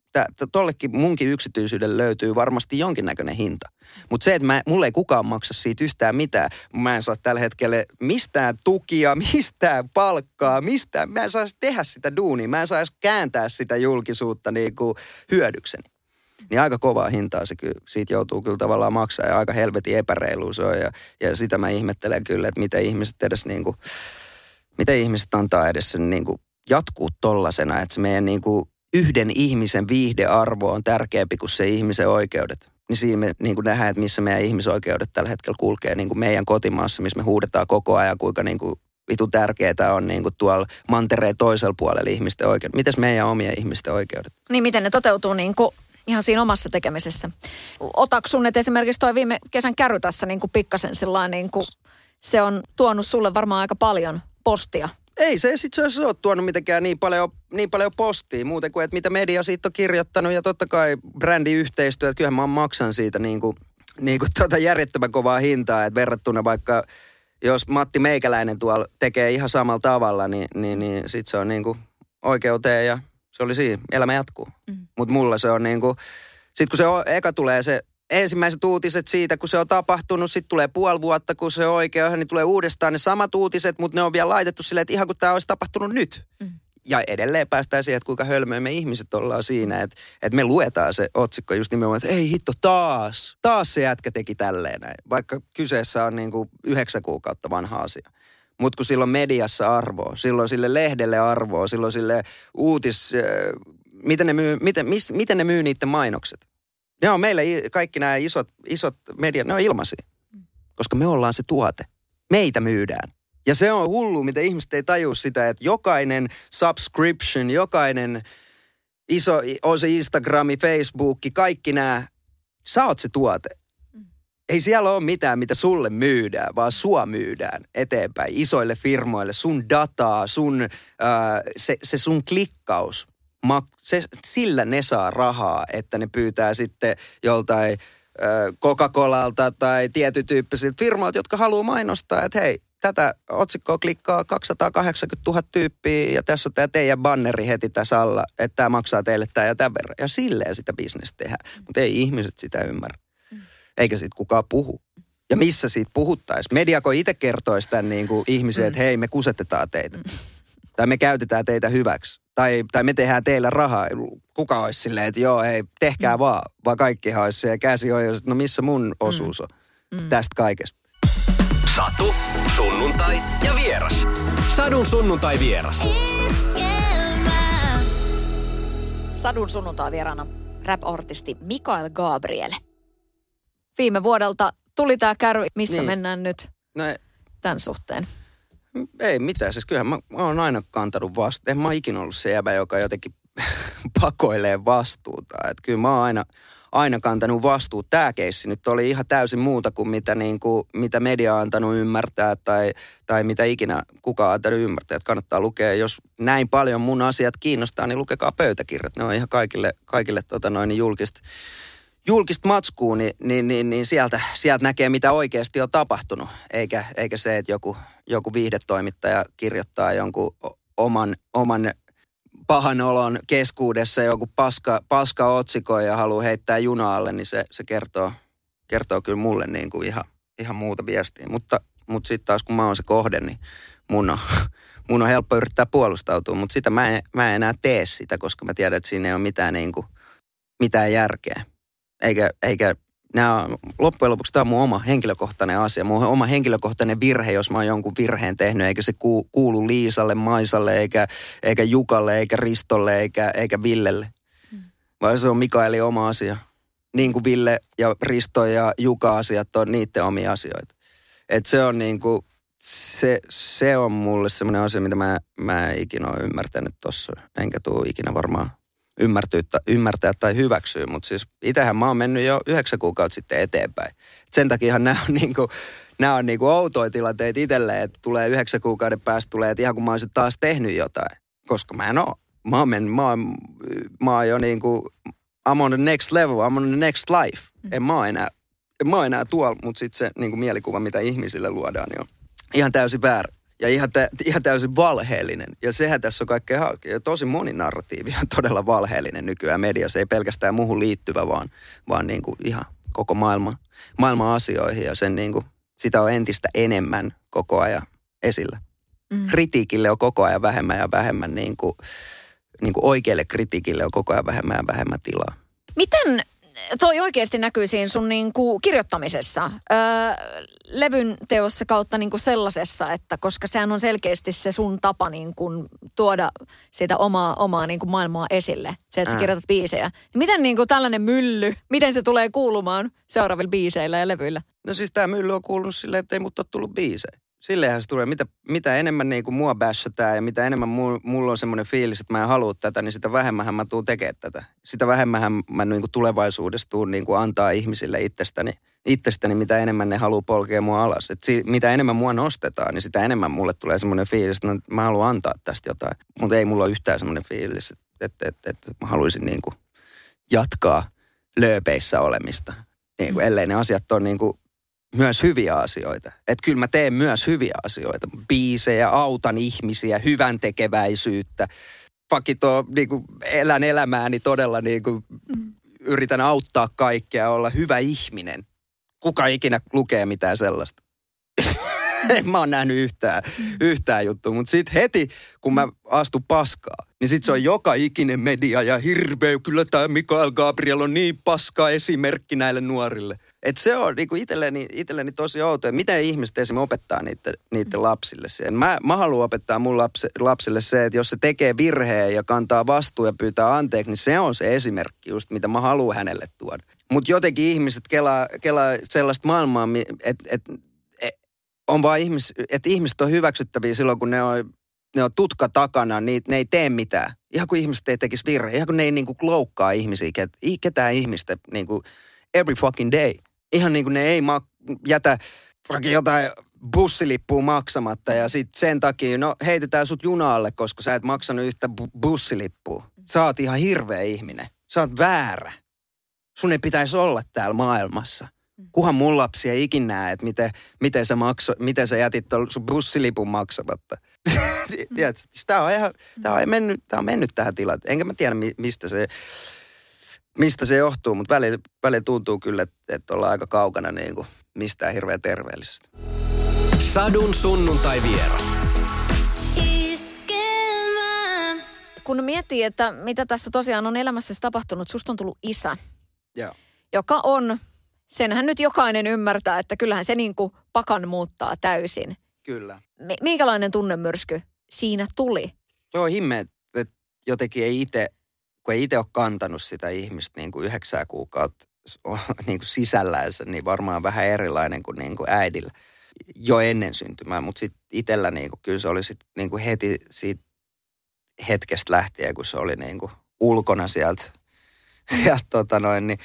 [SPEAKER 3] Tollekin munkin yksityisyydelle löytyy varmasti jonkinnäköinen hinta. Mutta se, että mä, mulle ei kukaan maksa siitä yhtään mitään. Mä en saa tällä hetkellä mistään tukia, [laughs] mistään palkkaa, mistään. Mä en saisi tehdä sitä duunia. Mä en saisi kääntää sitä julkisuutta niin kuin hyödykseni. Niin aika kovaa hintaa se kyllä, siitä joutuu kyllä tavallaan maksaa ja aika helvetin epäreilu se on. Ja, ja sitä mä ihmettelen kyllä, että miten ihmiset edes niin kuin, miten ihmiset antaa edes sen niin kuin jatkuu tollasena, että se meidän niin kuin yhden ihmisen viihdearvo on tärkeämpi kuin se ihmisen oikeudet. Niin siinä me niin kuin nähdään, että missä meidän ihmisoikeudet tällä hetkellä kulkee niin kuin meidän kotimaassa, missä me huudetaan koko ajan, kuinka niin kuin vitun tärkeää on niin kuin tuolla mantereen toisella puolella ihmisten oikeudet. Mites meidän omien ihmisten oikeudet?
[SPEAKER 2] Niin miten ne toteutuu niin kuin ihan siinä omassa tekemisessä. Otatko sun, että esimerkiksi toi viime kesän käry tässä niin kuin pikkasen sillä niin kuin, se on tuonut sulle varmaan aika paljon postia
[SPEAKER 3] ei se sitten se ole tuonut mitenkään niin paljon, niin paljon postia muuten kuin, että mitä media siitä on kirjoittanut ja totta kai brändiyhteistyö, että kyllähän mä maksan siitä niin kuin, niin kuin tuota järjettömän kovaa hintaa, että verrattuna vaikka jos Matti Meikäläinen tuolla tekee ihan samalla tavalla, niin, niin, niin sitten se on niin kuin oikeuteen ja se oli siinä, elämä jatkuu. Mm. Mutta mulla se on niin kuin, sitten kun se on, eka tulee se ensimmäiset uutiset siitä, kun se on tapahtunut, sitten tulee puoli vuotta, kun se on oikein, niin tulee uudestaan ne samat uutiset, mutta ne on vielä laitettu silleen, että ihan kun tämä olisi tapahtunut nyt. Mm. Ja edelleen päästään siihen, että kuinka hölmöä me ihmiset ollaan siinä, että, että me luetaan se otsikko just nimenomaan, että ei hitto taas, taas se jätkä teki tälleen näin. Vaikka kyseessä on niin kuin yhdeksän kuukautta vanha asia. Mutta kun silloin mediassa arvoa, silloin sille lehdelle arvoa, silloin sille uutis, äh, miten ne myy, miten, mis, miten ne myy niiden mainokset. Ne on meille kaikki nämä isot, isot mediat, ne on ilmaisia. Koska me ollaan se tuote. Meitä myydään. Ja se on hullu, mitä ihmiset ei tajua sitä, että jokainen subscription, jokainen iso, on se Instagrami, Facebookki, kaikki nämä, sä oot se tuote. Ei siellä ole mitään, mitä sulle myydään, vaan sua myydään eteenpäin isoille firmoille. Sun dataa, sun, äh, se, se sun klikkaus mak- se, sillä ne saa rahaa, että ne pyytää sitten joltain Coca-Colalta tai tietytyyppisiltä firmoilta, jotka haluaa mainostaa, että hei, tätä otsikkoa klikkaa 280 000 tyyppiä ja tässä on tämä teidän banneri heti tässä alla, että tämä maksaa teille tämä ja tämän verran. Ja silleen sitä bisnestä tehdään. Mutta ei ihmiset sitä ymmärrä. Eikä siitä kukaan puhu. Ja missä siitä puhuttaisiin? Mediako itse kertoisi tämän niin kuin ihmiseen, että hei, me kusetetaan teitä. Tai me käytetään teitä hyväksi tai, tai me tehdään teillä rahaa. Kuka olisi silleen, että joo, hei, tehkää mm. vaan, vaan kaikki olisi ja käsi on, no missä mun mm. osuus on mm. tästä kaikesta.
[SPEAKER 1] Satu, sunnuntai ja vieras. Sadun sunnuntai vieras.
[SPEAKER 2] Sadun sunnuntai vierana rap-artisti Mikael Gabriel. Viime vuodelta tuli tämä kärry, missä niin. mennään nyt no, tämän suhteen.
[SPEAKER 3] Ei mitään, siis kyllähän mä, mä oon aina kantanut vastuuta. En mä ikinä ollut se jäbä, joka jotenkin [laughs] pakoilee vastuuta. Et kyllä mä oon aina, aina kantanut vastuuta. Tämä keissi nyt oli ihan täysin muuta kuin mitä, niin kuin, mitä media on antanut ymmärtää tai, tai mitä ikinä kukaan on antanut ymmärtää. Että kannattaa lukea, jos näin paljon mun asiat kiinnostaa, niin lukekaa pöytäkirjat. Ne on ihan kaikille, kaikille tota noin, niin julkista julkista matskua, niin, niin, niin, niin sieltä, sieltä näkee, mitä oikeasti on tapahtunut. Eikä, eikä se, että joku, joku viihdetoimittaja kirjoittaa jonkun oman, oman pahan olon keskuudessa joku paska, paska otsikko ja haluaa heittää junaalle, niin se, se kertoo, kertoo kyllä mulle niin kuin ihan, ihan muuta viestiä. Mutta, mutta sitten taas kun mä oon se kohde, niin mun on, [laughs] mun on helppo yrittää puolustautua, mutta sitä mä en, mä en enää tee sitä, koska mä tiedän, että siinä ei ole mitään, niin kuin, mitään järkeä. Eikä, eikä nämä loppujen lopuksi tämä on mun oma henkilökohtainen asia, mun oma henkilökohtainen virhe, jos mä oon jonkun virheen tehnyt, eikä se kuulu Liisalle, Maisalle, eikä, eikä Jukalle, eikä Ristolle, eikä, eikä Villelle. Mm. Vaan se on Mikaeli oma asia. Niin kuin Ville ja Risto ja Juka asiat on niiden omia asioita. Et se on niin kuin, se, se on mulle semmoinen asia, mitä mä, mä en ikinä ole ymmärtänyt tossa, enkä tule ikinä varmaan ymmärtää tai hyväksyä, mutta siis itsehän mä oon mennyt jo yhdeksän kuukautta sitten eteenpäin. Sen takiahan nämä on [laughs] niinku, nämä on niinku outoja tilanteita itselle, että tulee yhdeksän kuukauden päästä tulee, että ihan kun mä olisin taas tehnyt jotain, koska mä en oo. Mä oon, mennyt, mä oon, mä oon jo niinku, I'm on the next level, I'm on the next life. Mm. En mä oon enää, en mä oon enää tuolla, mutta sitten se niinku mielikuva, mitä ihmisille luodaan, niin on ihan täysin väärä ja ihan, tä, ihan täysin valheellinen. Ja sehän tässä on kaikkein ja Tosi moni narratiivi on todella valheellinen nykyään mediassa. Ei pelkästään muuhun liittyvä, vaan, vaan niin kuin ihan koko maailma, maailman asioihin. Ja sen niin kuin, sitä on entistä enemmän koko ajan esillä. Mm. Kritiikille on koko ajan vähemmän ja vähemmän, niin kuin, niin kuin oikealle kritiikille on koko ajan vähemmän ja vähemmän tilaa.
[SPEAKER 2] Miten toi oikeasti näkyy siinä sun niinku kirjoittamisessa, öö, levyn teossa kautta niinku sellaisessa, että koska sehän on selkeästi se sun tapa niinku tuoda sitä omaa, omaa niinku maailmaa esille, se, että sä kirjoitat biisejä. Niin miten niinku tällainen mylly, miten se tulee kuulumaan seuraavilla biiseillä ja levyillä?
[SPEAKER 3] No siis tämä mylly on kuulunut silleen, että ei mut ole tullut biisejä. Silleenhän se tulee. Mitä, mitä enemmän niin kuin mua bashataan ja mitä enemmän mu, mulla on semmoinen fiilis, että mä en halua tätä, niin sitä vähemmän mä tuun tekemään tätä. Sitä vähemmän mä niin kuin tulevaisuudessa tuun niin kuin antaa ihmisille itsestäni, itsestäni, mitä enemmän ne haluaa polkea mua alas. Et si, mitä enemmän mua nostetaan, niin sitä enemmän mulle tulee semmoinen fiilis, että no, mä haluan antaa tästä jotain. Mutta ei mulla ole yhtään semmoinen fiilis, että, että, että, että mä haluaisin niin kuin jatkaa lööpeissä olemista. Niin kuin, ellei ne asiat on niin kuin myös hyviä asioita. Että kyllä mä teen myös hyviä asioita. Biisejä, autan ihmisiä, hyvän tekeväisyyttä. Fakito, niin kuin elän elämääni todella niin kuin, mm. yritän auttaa kaikkea, olla hyvä ihminen. Kuka ikinä lukee mitään sellaista? [laughs] en mä oon nähnyt yhtään, yhtään juttua. Mutta sitten heti, kun mä astun paskaa, niin sitten se on joka ikinen media ja hirveä. Kyllä tämä Mikael Gabriel on niin paska esimerkki näille nuorille. Et se on niinku itselleni, itselleni tosi outoa. Miten ihmiset esimerkiksi opettaa niiden, niiden lapsille sen? Mä, mä haluan opettaa mun lapsi, lapsille se, että jos se tekee virheen ja kantaa vastuun ja pyytää anteeksi, niin se on se esimerkki just, mitä mä haluan hänelle tuoda. Mutta jotenkin ihmiset kelaa, kelaa sellaista maailmaa, että et, et, on vaan ihmis, että ihmiset on hyväksyttäviä silloin, kun ne on, ne on tutka takana, niin ne ei tee mitään. Ihan kuin ihmiset ei tekisi virhe, ihan kuin ne ei niinku loukkaa ihmisiä, ketään ihmistä niinku every fucking day ihan niin kuin ne ei ma- jätä vaikka jotain bussilippua maksamatta ja sitten sen takia, no heitetään sut junalle, koska sä et maksanut yhtä bu- bussilippua. Sä oot ihan hirveä ihminen. Sä oot väärä. Sun ei pitäisi olla täällä maailmassa. Kuhan mun lapsi ei ikin näe, että miten, miten, sä, makso, miten sä jätit sun bussilipun maksamatta. [laughs] Tiedät, tämä on, ihan, tämä on, mennyt, tämä on mennyt tähän tilaan. Enkä mä tiedä, mistä se mistä se johtuu, mutta välillä, välillä tuntuu kyllä, että, että ollaan aika kaukana niin kuin mistään hirveän terveellisestä.
[SPEAKER 1] Sadun sunnuntai vieras.
[SPEAKER 2] Kun miettii, että mitä tässä tosiaan on elämässä tapahtunut, susta on tullut isä,
[SPEAKER 3] Joo.
[SPEAKER 2] joka on, senhän nyt jokainen ymmärtää, että kyllähän se niin kuin pakan muuttaa täysin.
[SPEAKER 3] Kyllä.
[SPEAKER 2] Minkälainen tunnemyrsky siinä tuli?
[SPEAKER 3] Se on himme, että jotenkin ei itse kun ei itse ole kantanut sitä ihmistä niin kuin yhdeksää kuukautta [laughs] niin kuin sisällänsä, niin varmaan vähän erilainen kuin, niin kuin äidillä jo ennen syntymää. Mutta sitten itsellä niin kuin, kyllä se oli sit, niin kuin heti siitä hetkestä lähtien, kun se oli niin kuin ulkona sieltä, [laughs] sieltä tota niin,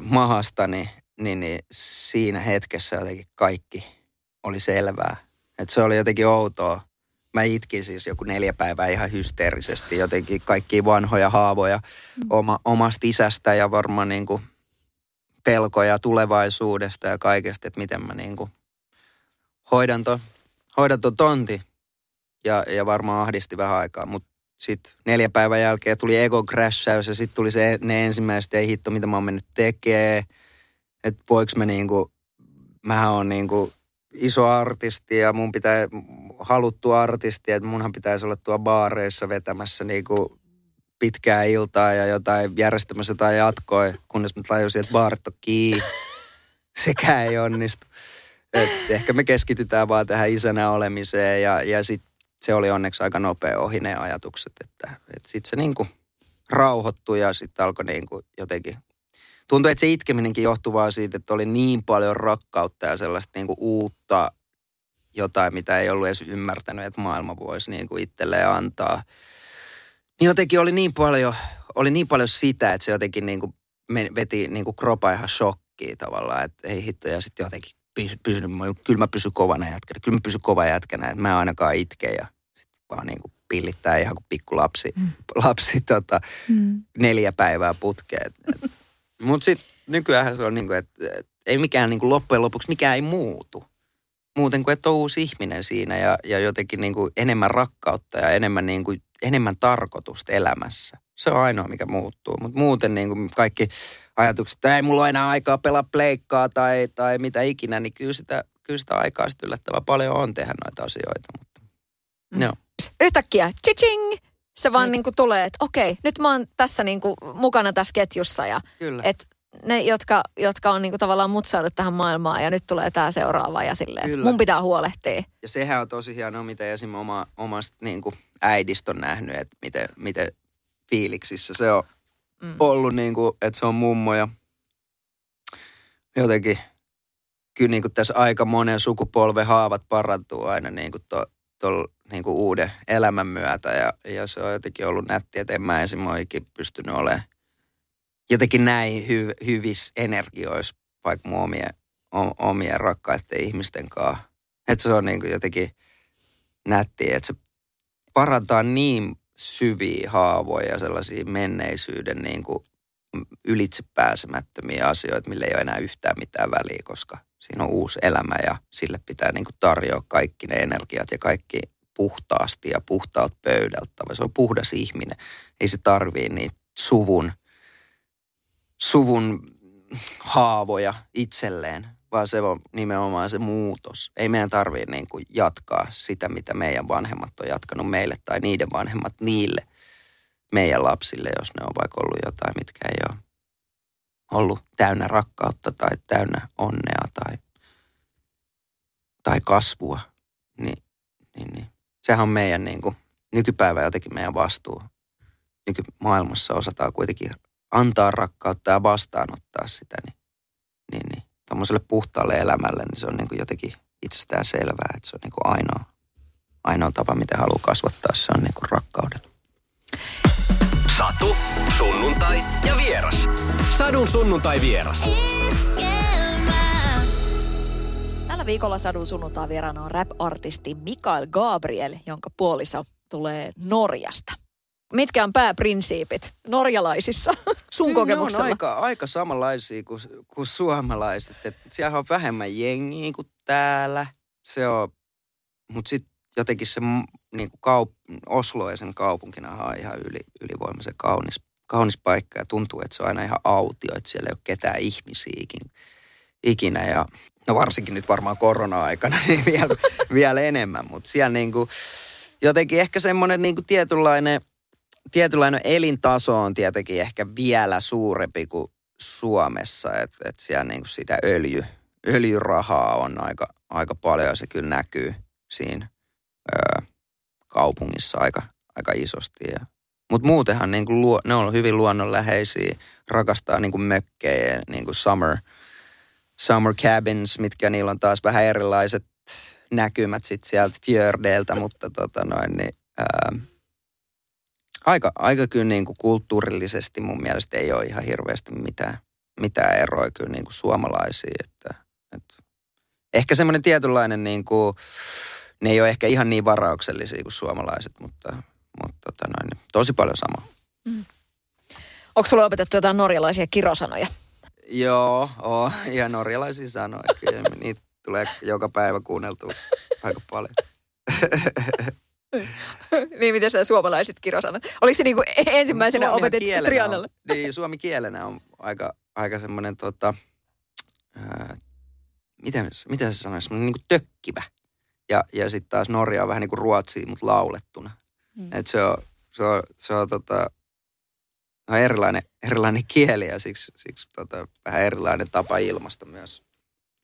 [SPEAKER 3] mahasta, niin, niin, niin siinä hetkessä jotenkin kaikki oli selvää. Et se oli jotenkin outoa Mä itkin siis joku neljä päivää ihan hysteerisesti jotenkin kaikki vanhoja haavoja oma, omasta isästä ja varmaan niin kuin pelkoja tulevaisuudesta ja kaikesta, että miten mä niin kuin hoidan ton, hoidan ton tonti. Ja, ja varmaan ahdisti vähän aikaa, mutta sitten neljä päivän jälkeen tuli ego crashaus ja sitten tuli se, ne ensimmäiset, ei hitto, mitä mä oon mennyt tekee. Että voiko mä niinku, mähän on niinku iso artisti ja mun pitää, haluttu artisti, että munhan pitäisi olla tuo baareissa vetämässä niinku pitkää iltaa ja jotain järjestämässä jotain jatkoa, kunnes mä tajusin, että baarit on kiinni. [laughs] Sekään ei onnistu. Et ehkä me keskitytään vaan tähän isänä olemiseen ja, ja sit se oli onneksi aika nopea ohi ne ajatukset, että, että sitten se niinku rauhoittui ja sitten alkoi niinku jotenkin tuntui, että se itkeminenkin johtui vaan siitä, että oli niin paljon rakkautta ja sellaista niin kuin uutta jotain, mitä ei ollut edes ymmärtänyt, että maailma voisi niin kuin itselleen antaa. Niin jotenkin oli niin paljon, oli niin paljon sitä, että se jotenkin niin kuin veti niin kuin kropa ihan shokkiin tavallaan, että ei hitto, ja sitten jotenkin pysynyt, kyllä mä pysyn kovana jätkänä, kyllä mä pysyn kova jätkänä, että mä en ainakaan itke ja sitten vaan niin kuin pillittää ihan kuin pikku lapsi, mm. lapsi tota, mm. neljä päivää putkeen. Mutta sitten nykyään se on niin kuin, että, että ei mikään niin kuin loppujen lopuksi mikään ei muutu. Muuten kuin, että on uusi ihminen siinä ja, ja jotenkin niin kuin enemmän rakkautta ja enemmän, niin kuin, enemmän tarkoitusta elämässä. Se on ainoa, mikä muuttuu. Mutta muuten niin kuin kaikki ajatukset, että ei mulla ole enää aikaa pelaa pleikkaa tai, tai mitä ikinä, niin kyllä sitä, kyllä sitä aikaa sitten yllättävän paljon on tehdä noita asioita. Mutta, mm. joo.
[SPEAKER 2] Yhtäkkiä, chiching, se vaan niin. niin kuin tulee, että okei, nyt mä oon tässä niin kuin mukana tässä ketjussa ja
[SPEAKER 3] Kyllä.
[SPEAKER 2] Ne, jotka, jotka on niin kuin tavallaan mut saanut tähän maailmaan ja nyt tulee tämä seuraava ja silleen, Kyllä. mun pitää huolehtia.
[SPEAKER 3] Ja sehän on tosi hienoa, mitä esim. Oma, omasta niin kuin äidistä on nähnyt, että miten, miten fiiliksissä se on mm. ollut, niin kuin, että se on mummo ja jotenkin kyllä niin kuin tässä aika monen sukupolven haavat parantuu aina niin kuin to, to, niin kuin uuden elämän myötä. Ja, ja se on jotenkin ollut nättiä, että en mä esimerkiksi pystynyt olemaan jotenkin näin hy, hyvissä energioissa vaikka mun omien, omien rakkaiden ihmisten kanssa. Että se on niin kuin jotenkin nättiä, että se parantaa niin syviä haavoja ja sellaisia menneisyyden niin kuin ylitse pääsemättömiä asioita, millä ei ole enää yhtään mitään väliä, koska siinä on uusi elämä ja sille pitää niin kuin tarjoa kaikki ne energiat ja kaikki puhtaasti ja puhtaalta pöydältä. Se on puhdas ihminen. Ei se tarvii niitä suvun, suvun haavoja itselleen, vaan se on nimenomaan se muutos. Ei meidän tarvitse niin kuin jatkaa sitä, mitä meidän vanhemmat on jatkanut meille tai niiden vanhemmat niille meidän lapsille, jos ne on vaikka ollut jotain, mitkä ei ole ollut täynnä rakkautta tai täynnä onnea tai, tai kasvua. Niin, niin, niin. Sehän on meidän niin kuin, nykypäivä jotenkin meidän vastuu. Nykymaailmassa osataan kuitenkin antaa rakkautta ja vastaanottaa sitä, niin, niin, niin tuommoiselle puhtaalle elämälle, niin se on niin kuin jotenkin itsestään selvää, että se on niin kuin ainoa, ainoa tapa, miten haluaa kasvattaa, se on niin kuin rakkauden.
[SPEAKER 1] Satu, sunnuntai ja vieras. Sadun sunnuntai vieras.
[SPEAKER 2] Tällä viikolla Sadun sunnuntai vieraana on rap-artisti Mikael Gabriel, jonka puoliso tulee Norjasta. Mitkä on pääprinsiipit norjalaisissa [laughs] sun
[SPEAKER 3] Kyllä
[SPEAKER 2] kokemuksella?
[SPEAKER 3] Ne on aika, aika samanlaisia kuin, kuin suomalaiset. Et siellä on vähemmän jengiä kuin täällä. Se on, mutta sitten jotenkin se niin kuin kaup- Oslo ja sen kaupunkina on ihan yli, ylivoimaisen kaunis, kaunis paikka. Ja tuntuu, että se on aina ihan autio, että siellä ei ole ketään ihmisiäkin ikinä. Ja no varsinkin nyt varmaan korona-aikana, [laughs] niin vielä, vielä enemmän. Mutta siellä niin kuin, jotenkin ehkä semmoinen niin kuin tietynlainen – tietynlainen elintaso on tietenkin ehkä vielä suurempi kuin Suomessa, että et siellä niin kuin sitä öljy, öljyrahaa on aika, aika paljon ja se kyllä näkyy siinä ö, kaupungissa aika, aika isosti. Mutta muutenhan niin kuin luo, ne on hyvin luonnonläheisiä, rakastaa niin kuin mökkejä, niin kuin summer, summer cabins, mitkä niillä on taas vähän erilaiset näkymät sit sieltä fjördeiltä, mutta tota noin, niin, ää, aika, aika kyllä niin kuin kulttuurillisesti mun mielestä ei ole ihan hirveästi mitään, mitään eroa kyllä niin kuin suomalaisiin. Että, että ehkä semmoinen tietynlainen, niin kuin, ne ei ole ehkä ihan niin varauksellisia kuin suomalaiset, mutta, mutta tota noin, tosi paljon sama. Mm.
[SPEAKER 2] Onko sulla opetettu jotain norjalaisia kirosanoja?
[SPEAKER 3] Joo, oo, ja norjalaisia sanoja. Kyllä niitä tulee joka päivä kuunneltua aika paljon. [laughs] [laughs]
[SPEAKER 2] niin, miten sä suomalaiset kirjosanat? Oliko se niinku ensimmäisenä opetettu Trianalle?
[SPEAKER 3] On, [laughs] niin, suomi kielenä on aika, aika semmoinen tota, ää, miten, miten se sanoisi, semmoinen niin tökkivä. Ja, ja sitten taas Norja on vähän niin kuin ruotsia, mutta laulettuna. Mm. Et se on, se on, se on tota, on erilainen, erilainen kieli ja siksi, siksi tota, vähän erilainen tapa ilmasta myös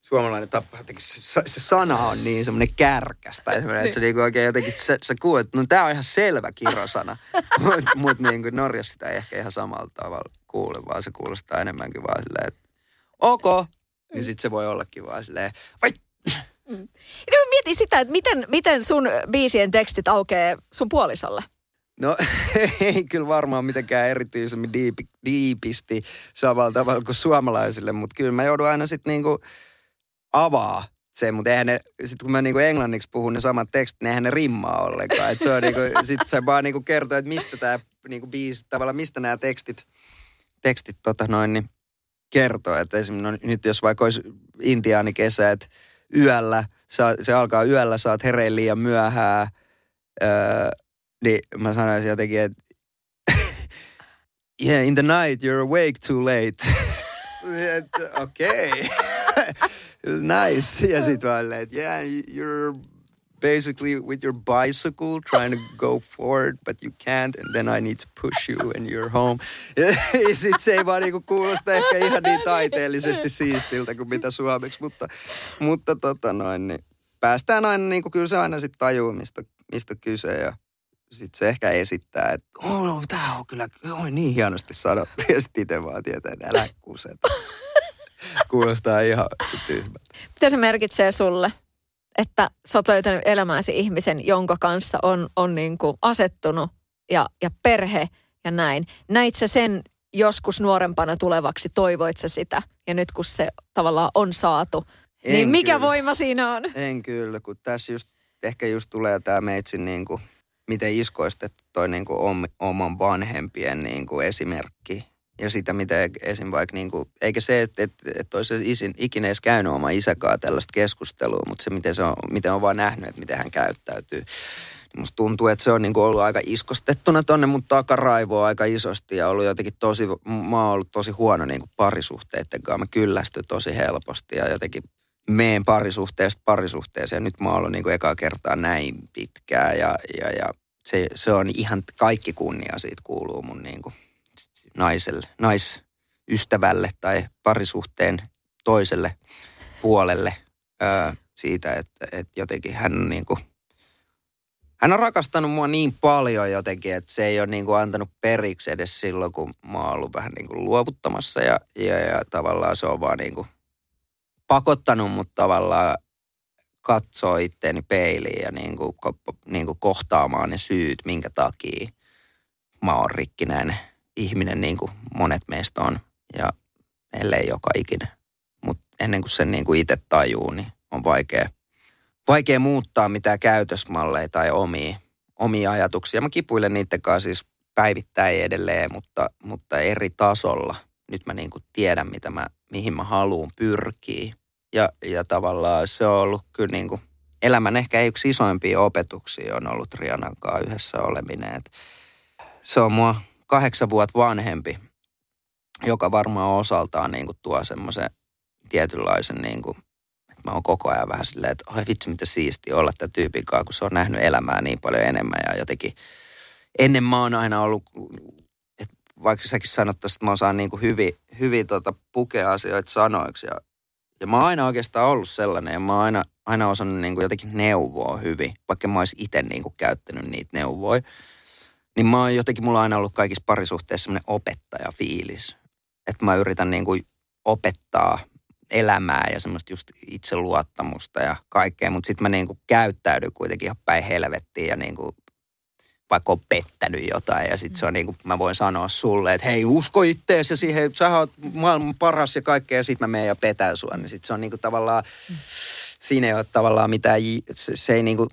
[SPEAKER 3] suomalainen tapa, jotenkin se, se, sana on niin semmoinen kärkäs tai semmoinen, että se niinku oikein jotenkin, se, se kuulet, no tämä on ihan selvä kirosana, [laughs] mutta mut niinku Norjassa sitä ei ehkä ihan samalla tavalla kuule, vaan se kuulostaa enemmänkin vaan silleen, että ok, niin sitten se voi ollakin vaan silleen, vai
[SPEAKER 2] Mm. No mietin sitä, että miten, miten sun biisien tekstit aukeaa sun puolisolle?
[SPEAKER 3] No [laughs] ei kyllä varmaan mitenkään erityisemmin diipi, diipisti samalla tavalla kuin suomalaisille, mutta kyllä mä joudun aina sitten niinku avaa se, mutta eihän ne, sit kun mä niinku englanniksi puhun ne samat tekstit, ne eihän ne rimmaa ollenkaan. Et se on niinku, [laughs] sit se vaan niinku kertoo, että mistä tämä niinku biisi, tavallaan mistä nämä tekstit, tekstit tota noin, niin kertoo. Että esimerkiksi no, nyt jos vaikka olisi intiaanikesä, että yöllä, saa, se alkaa yöllä, saat hereillä liian myöhään, öö, niin mä sanoisin jotenkin, että [laughs] yeah, in the night you're awake too late. [laughs] Okei. Nice. [laughs] Ja sit vaan että yeah, you're basically with your bicycle trying to go forward, but you can't, and then I need to push you and you're home. [laughs] Ja sit se ei vaan niinku kuulosta ehkä ihan niin taiteellisesti siistiltä kuin mitä suomeksi, mutta, mutta tota noin, niin päästään aina, niinku, kyllä se aina sitten tajuu, mistä, mistä kyse ja sitten se ehkä esittää, että oh, tämä on kyllä oi, niin hienosti sanottu. [laughs] Ja sitten itse vaan tietää, että älä kuseta. [laughs] Kuulostaa ihan tyhmältä.
[SPEAKER 2] Mitä se merkitsee sulle, että sä oot löytänyt elämääsi ihmisen, jonka kanssa on, on niin kuin asettunut ja, ja perhe ja näin. Näit sä sen joskus nuorempana tulevaksi, toivoit sä sitä ja nyt kun se tavallaan on saatu, en niin mikä kyllä. voima siinä on?
[SPEAKER 3] En kyllä, kun tässä just, ehkä just tulee tämä meitsin niin kuin, miten iskoistettu toi niin kuin om, oman vanhempien niin kuin esimerkki ja sitä, miten esim. vaikka, niin kuin, eikä se, että, että, että olisi isin, ikinä edes käynyt oma isäkaan tällaista keskustelua, mutta se, miten, se on, miten on vaan nähnyt, että miten hän käyttäytyy. Niin musta tuntuu, että se on niin kuin ollut aika iskostettuna tonne mun takaraivoa aika isosti ja ollut jotenkin tosi, mä oon ollut tosi huono niin kuin parisuhteiden kanssa. Mä kyllästyn tosi helposti ja jotenkin meen parisuhteesta parisuhteeseen. Nyt mä oon ollut niin kuin ekaa kertaa näin pitkään ja, ja, ja se, se on ihan kaikki kunnia siitä kuuluu mun niin kuin naiselle, naisystävälle tai parisuhteen toiselle puolelle ää, siitä, että, että jotenkin hän on niin kuin, hän on rakastanut mua niin paljon jotenkin, että se ei ole niin kuin antanut periksi edes silloin, kun mä oon ollut vähän niin kuin luovuttamassa ja, ja, ja tavallaan se on vaan niin kuin pakottanut mut tavallaan katsoa itteeni peiliin ja niin kuin, niin kuin kohtaamaan ne syyt, minkä takia mä oon rikkinäinen ihminen niin kuin monet meistä on ja meille ei joka ikinen. Mutta ennen kuin sen niin kuin itse tajuu, niin on vaikea, vaikea muuttaa mitään käytösmalleja tai omia, omia ajatuksia. Mä kipuilen niiden kanssa siis päivittäin edelleen, mutta, mutta eri tasolla. Nyt mä niin kuin tiedän, mitä mä, mihin mä haluan pyrkiä. Ja, ja tavallaan se on ollut kyllä niin kuin elämän ehkä yksi isoimpia opetuksia on ollut Rianan kanssa yhdessä oleminen. Et se on mua kahdeksan vuotta vanhempi, joka varmaan osaltaan niin kuin tuo semmoisen tietynlaisen, niin kuin, että mä oon koko ajan vähän silleen, että oi vitsi, mitä siisti olla tämä tyypin kanssa, kun se on nähnyt elämää niin paljon enemmän ja jotenkin ennen mä oon aina ollut, että vaikka säkin sanot että mä osaan niin kuin hyvin, hyvin tota pukea asioita sanoiksi ja, ja mä oon aina oikeastaan ollut sellainen ja mä oon aina, aina osannut niin kuin jotenkin neuvoa hyvin, vaikka mä ois itse niin kuin käyttänyt niitä neuvoja. Niin mä oon jotenkin, mulla on aina ollut kaikissa parisuhteissa semmoinen opettajafiilis. Että mä yritän niin kuin opettaa elämää ja semmoista just itseluottamusta ja kaikkea. Mutta sitten mä niin kuin käyttäydyn kuitenkin ihan päin helvettiin ja niin kuin vaikka on pettänyt jotain ja sitten se on niin kuin, mä voin sanoa sulle, että hei usko ittees ja siihen, sä oot maailman paras ja kaikkea ja sitten mä menen ja petän sua. Niin sitten se on niin kuin tavallaan, siinä ei ole tavallaan mitään, se, se ei niin kuin,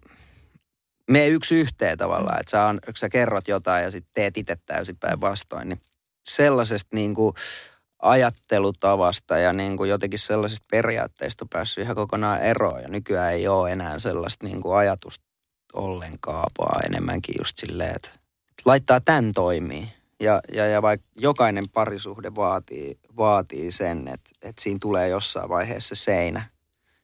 [SPEAKER 3] mene yksi yhteen tavallaan, että sä, on, sä kerrot jotain ja sitten teet itse täysin päinvastoin, niin sellaisesta niin kuin ajattelutavasta ja niin kuin jotenkin sellaisista periaatteista on päässyt ihan kokonaan eroon. Ja nykyään ei ole enää sellaista niin kuin ajatusta ollenkaan, vaan enemmänkin just silleen, että laittaa tämän toimii. Ja, ja, ja vaikka jokainen parisuhde vaatii, vaatii sen, että, että siinä tulee jossain vaiheessa seinä,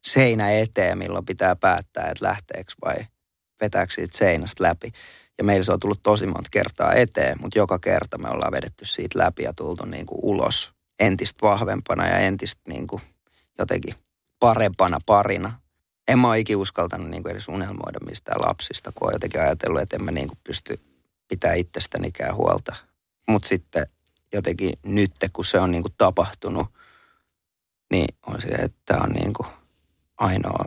[SPEAKER 3] seinä eteen, milloin pitää päättää, että lähteekö vai – vetääkö siitä seinästä läpi. Ja meillä se on tullut tosi monta kertaa eteen, mutta joka kerta me ollaan vedetty siitä läpi ja tultu niin kuin ulos entistä vahvempana ja entistä niin kuin jotenkin parempana parina. En mä ole ikinä uskaltanut niin kuin edes unelmoida mistään lapsista, kun on jotenkin ajatellut, että en mä niin kuin pysty pitää itsestänikään huolta. Mutta sitten jotenkin nyt, kun se on niin kuin tapahtunut, niin on se, että tämä on niin kuin ainoa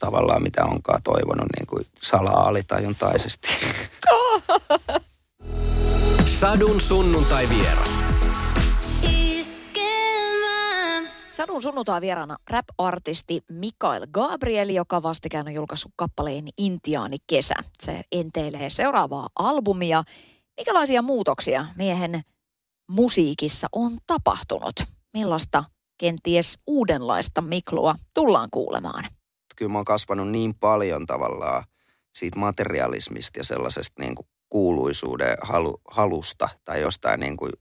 [SPEAKER 3] tavallaan mitä onkaan toivonut niin kuin salaa alitajuntaisesti. [laughs]
[SPEAKER 1] Sadun sunnuntai vieras.
[SPEAKER 2] Sadun sunnuntai vierana rap-artisti Mikael Gabriel, joka vastikään on julkaissut kappaleen Intiaani kesä. Se enteilee seuraavaa albumia. Mikälaisia muutoksia miehen musiikissa on tapahtunut? Millaista kenties uudenlaista Miklua tullaan kuulemaan?
[SPEAKER 3] Kyllä mä oon kasvanut niin paljon tavallaan siitä materialismista ja sellaisesta niin kuin kuuluisuuden halu, halusta tai jostain niin kuin,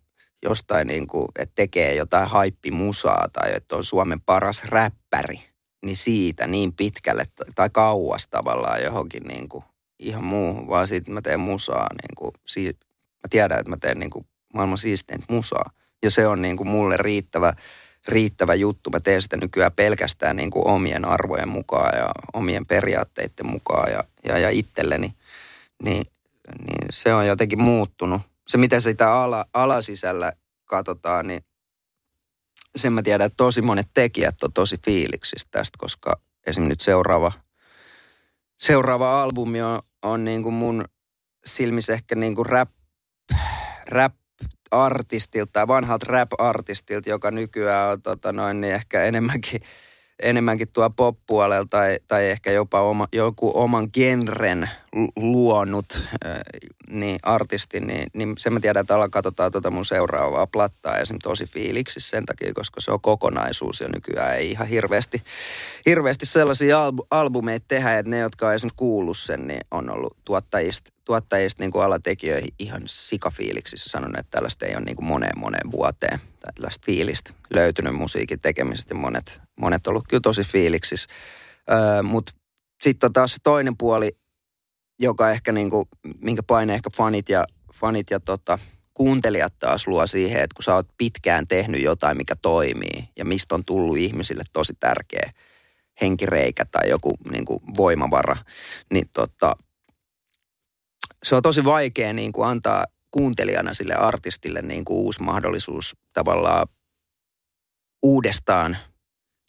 [SPEAKER 3] jostain niin kuin, että tekee jotain haippimusaa tai että on Suomen paras räppäri, niin siitä niin pitkälle tai kauas tavallaan johonkin niin kuin ihan muuhun, vaan siitä mä teen musaa niin kuin, mä tiedän, että mä teen niin kuin maailman siisteintä musaa. Ja se on niin kuin mulle riittävä riittävä juttu. Mä teen sitä nykyään pelkästään niin kuin omien arvojen mukaan ja omien periaatteiden mukaan ja, ja, ja itselleni. Niin, niin se on jotenkin muuttunut. Se, miten sitä ala, alasisällä katsotaan, niin sen mä tiedän, että tosi monet tekijät on tosi fiiliksistä tästä, koska esimerkiksi nyt seuraava, seuraava albumi on, on niin kuin mun silmissä ehkä niin kuin rap, rap artistilta tai vanhalta rap-artistilta, joka nykyään on tota noin, niin ehkä enemmänkin enemmänkin tuo pop-puolella tai, tai ehkä jopa oma, joku oman genren luonut niin artisti, niin, niin sen mä tiedän, että alla katsotaan tuota mun seuraavaa plattaa esimerkiksi tosi fiiliksi sen takia, koska se on kokonaisuus ja nykyään ei ihan hirveästi, hirveästi sellaisia albu, albumeita tehdä, että ne, jotka on esimerkiksi kuullut sen, niin on ollut tuottajista, tuottajista niin kuin alatekijöihin ihan sikafiiliksissä sanonut, että tällaista ei ole niin kuin moneen moneen vuoteen tai tällaista fiilistä löytynyt musiikin tekemisestä. Monet, monet on ollut kyllä tosi fiiliksissä. Öö, Mutta sitten on taas se toinen puoli, joka ehkä niin kuin, minkä paine ehkä fanit ja, fanit ja tota, kuuntelijat taas luo siihen, että kun sä oot pitkään tehnyt jotain, mikä toimii ja mistä on tullut ihmisille tosi tärkeä henkireikä tai joku niin kuin voimavara, niin tota, se on tosi vaikea niin kuin antaa kuuntelijana sille artistille niin kuin uusi mahdollisuus tavallaan uudestaan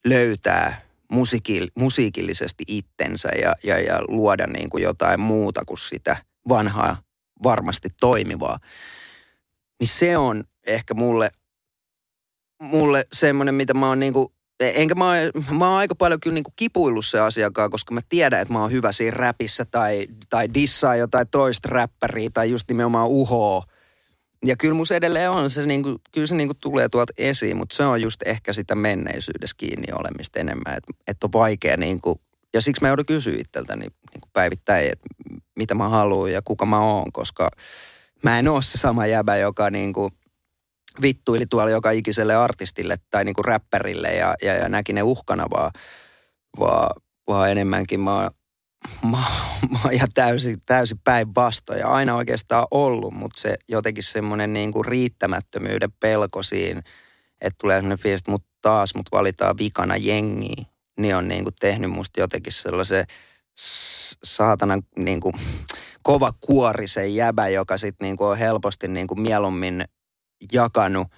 [SPEAKER 3] löytää musiikil, musiikillisesti itsensä ja, ja, ja luoda niin kuin jotain muuta kuin sitä vanhaa varmasti toimivaa. Niin se on ehkä mulle, mulle semmoinen, mitä mä oon niin kuin enkä mä, mä oon aika paljon kyllä niinku kipuillut se asiakaan, koska mä tiedän, että mä oon hyvä siinä räpissä tai, tai dissaa jotain toista räppäriä tai just nimenomaan uhoo. Ja kyllä mun edelleen on se, niinku, kyllä se niinku tulee tuolta esiin, mutta se on just ehkä sitä menneisyydessä kiinni olemista enemmän, että et on vaikea niinku, ja siksi mä joudun kysyä itseltäni niinku päivittäin, että mitä mä haluan ja kuka mä oon, koska mä en ole se sama jäbä, joka niinku, vittuili tuolla joka ikiselle artistille tai niinku räppärille ja, ja, ja näki ne uhkana, vaan, vaan, vaan enemmänkin mä, mä, mä ihan täysin, täysin päinvastoin ja aina oikeastaan ollut, mutta se jotenkin semmoinen niinku riittämättömyyden pelko siinä, että tulee semmoinen fiilis, että mut taas mut valitaan vikana jengiin, niin on niinku tehnyt musta jotenkin sellaisen saatana niinku kova kuorisen jäbä, joka sitten niinku on helposti niinku mieluummin jakanut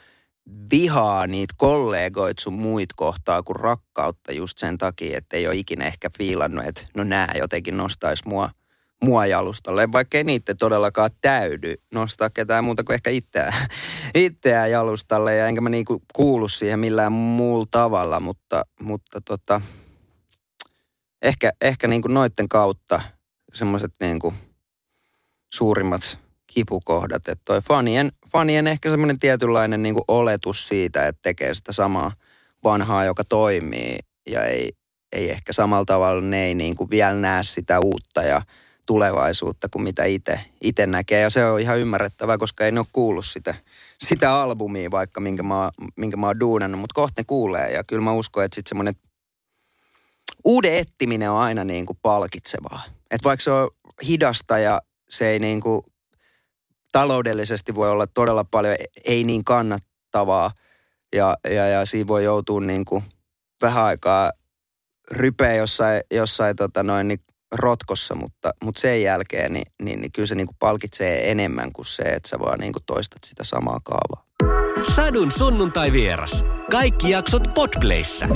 [SPEAKER 3] vihaa niitä kollegoit sun muit kohtaa kuin rakkautta just sen takia, että ei ole ikinä ehkä fiilannut, että no nää jotenkin nostaisi mua, mua jalustalle, vaikka ei niitä todellakaan täydy nostaa ketään muuta kuin ehkä itseään, [laughs] itseään jalustalle. Ja enkä mä niinku kuulu siihen millään muulla tavalla, mutta, mutta tota, ehkä, ehkä niinku noitten kautta semmoiset niinku suurimmat kipukohdat. Että toi fanien, fanien ehkä semmoinen tietynlainen niin kuin oletus siitä, että tekee sitä samaa vanhaa, joka toimii ja ei, ei ehkä samalla tavalla ne ei niin kuin vielä näe sitä uutta ja tulevaisuutta kuin mitä itse näkee. Ja se on ihan ymmärrettävää, koska ei ne ole kuullut sitä, sitä albumia vaikka, minkä mä, minkä mä oon duunannut, mutta kohta ne kuulee. Ja kyllä mä uskon, että sitten semmoinen uuden ettiminen on aina niin kuin palkitsevaa. Että vaikka se on hidasta ja se ei niin kuin taloudellisesti voi olla todella paljon ei niin kannattavaa ja, ja, ja siinä voi joutua niin kuin vähän aikaa rypeä jossain, jossain tota noin, niin rotkossa, mutta, mutta sen jälkeen niin, niin, niin kyllä se niin kuin palkitsee enemmän kuin se, että sä vaan niin kuin toistat sitä samaa kaavaa.
[SPEAKER 1] Sadun sunnuntai vieras. Kaikki jaksot Podplayssä.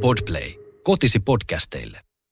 [SPEAKER 1] Podplay. Kotisi podcasteille.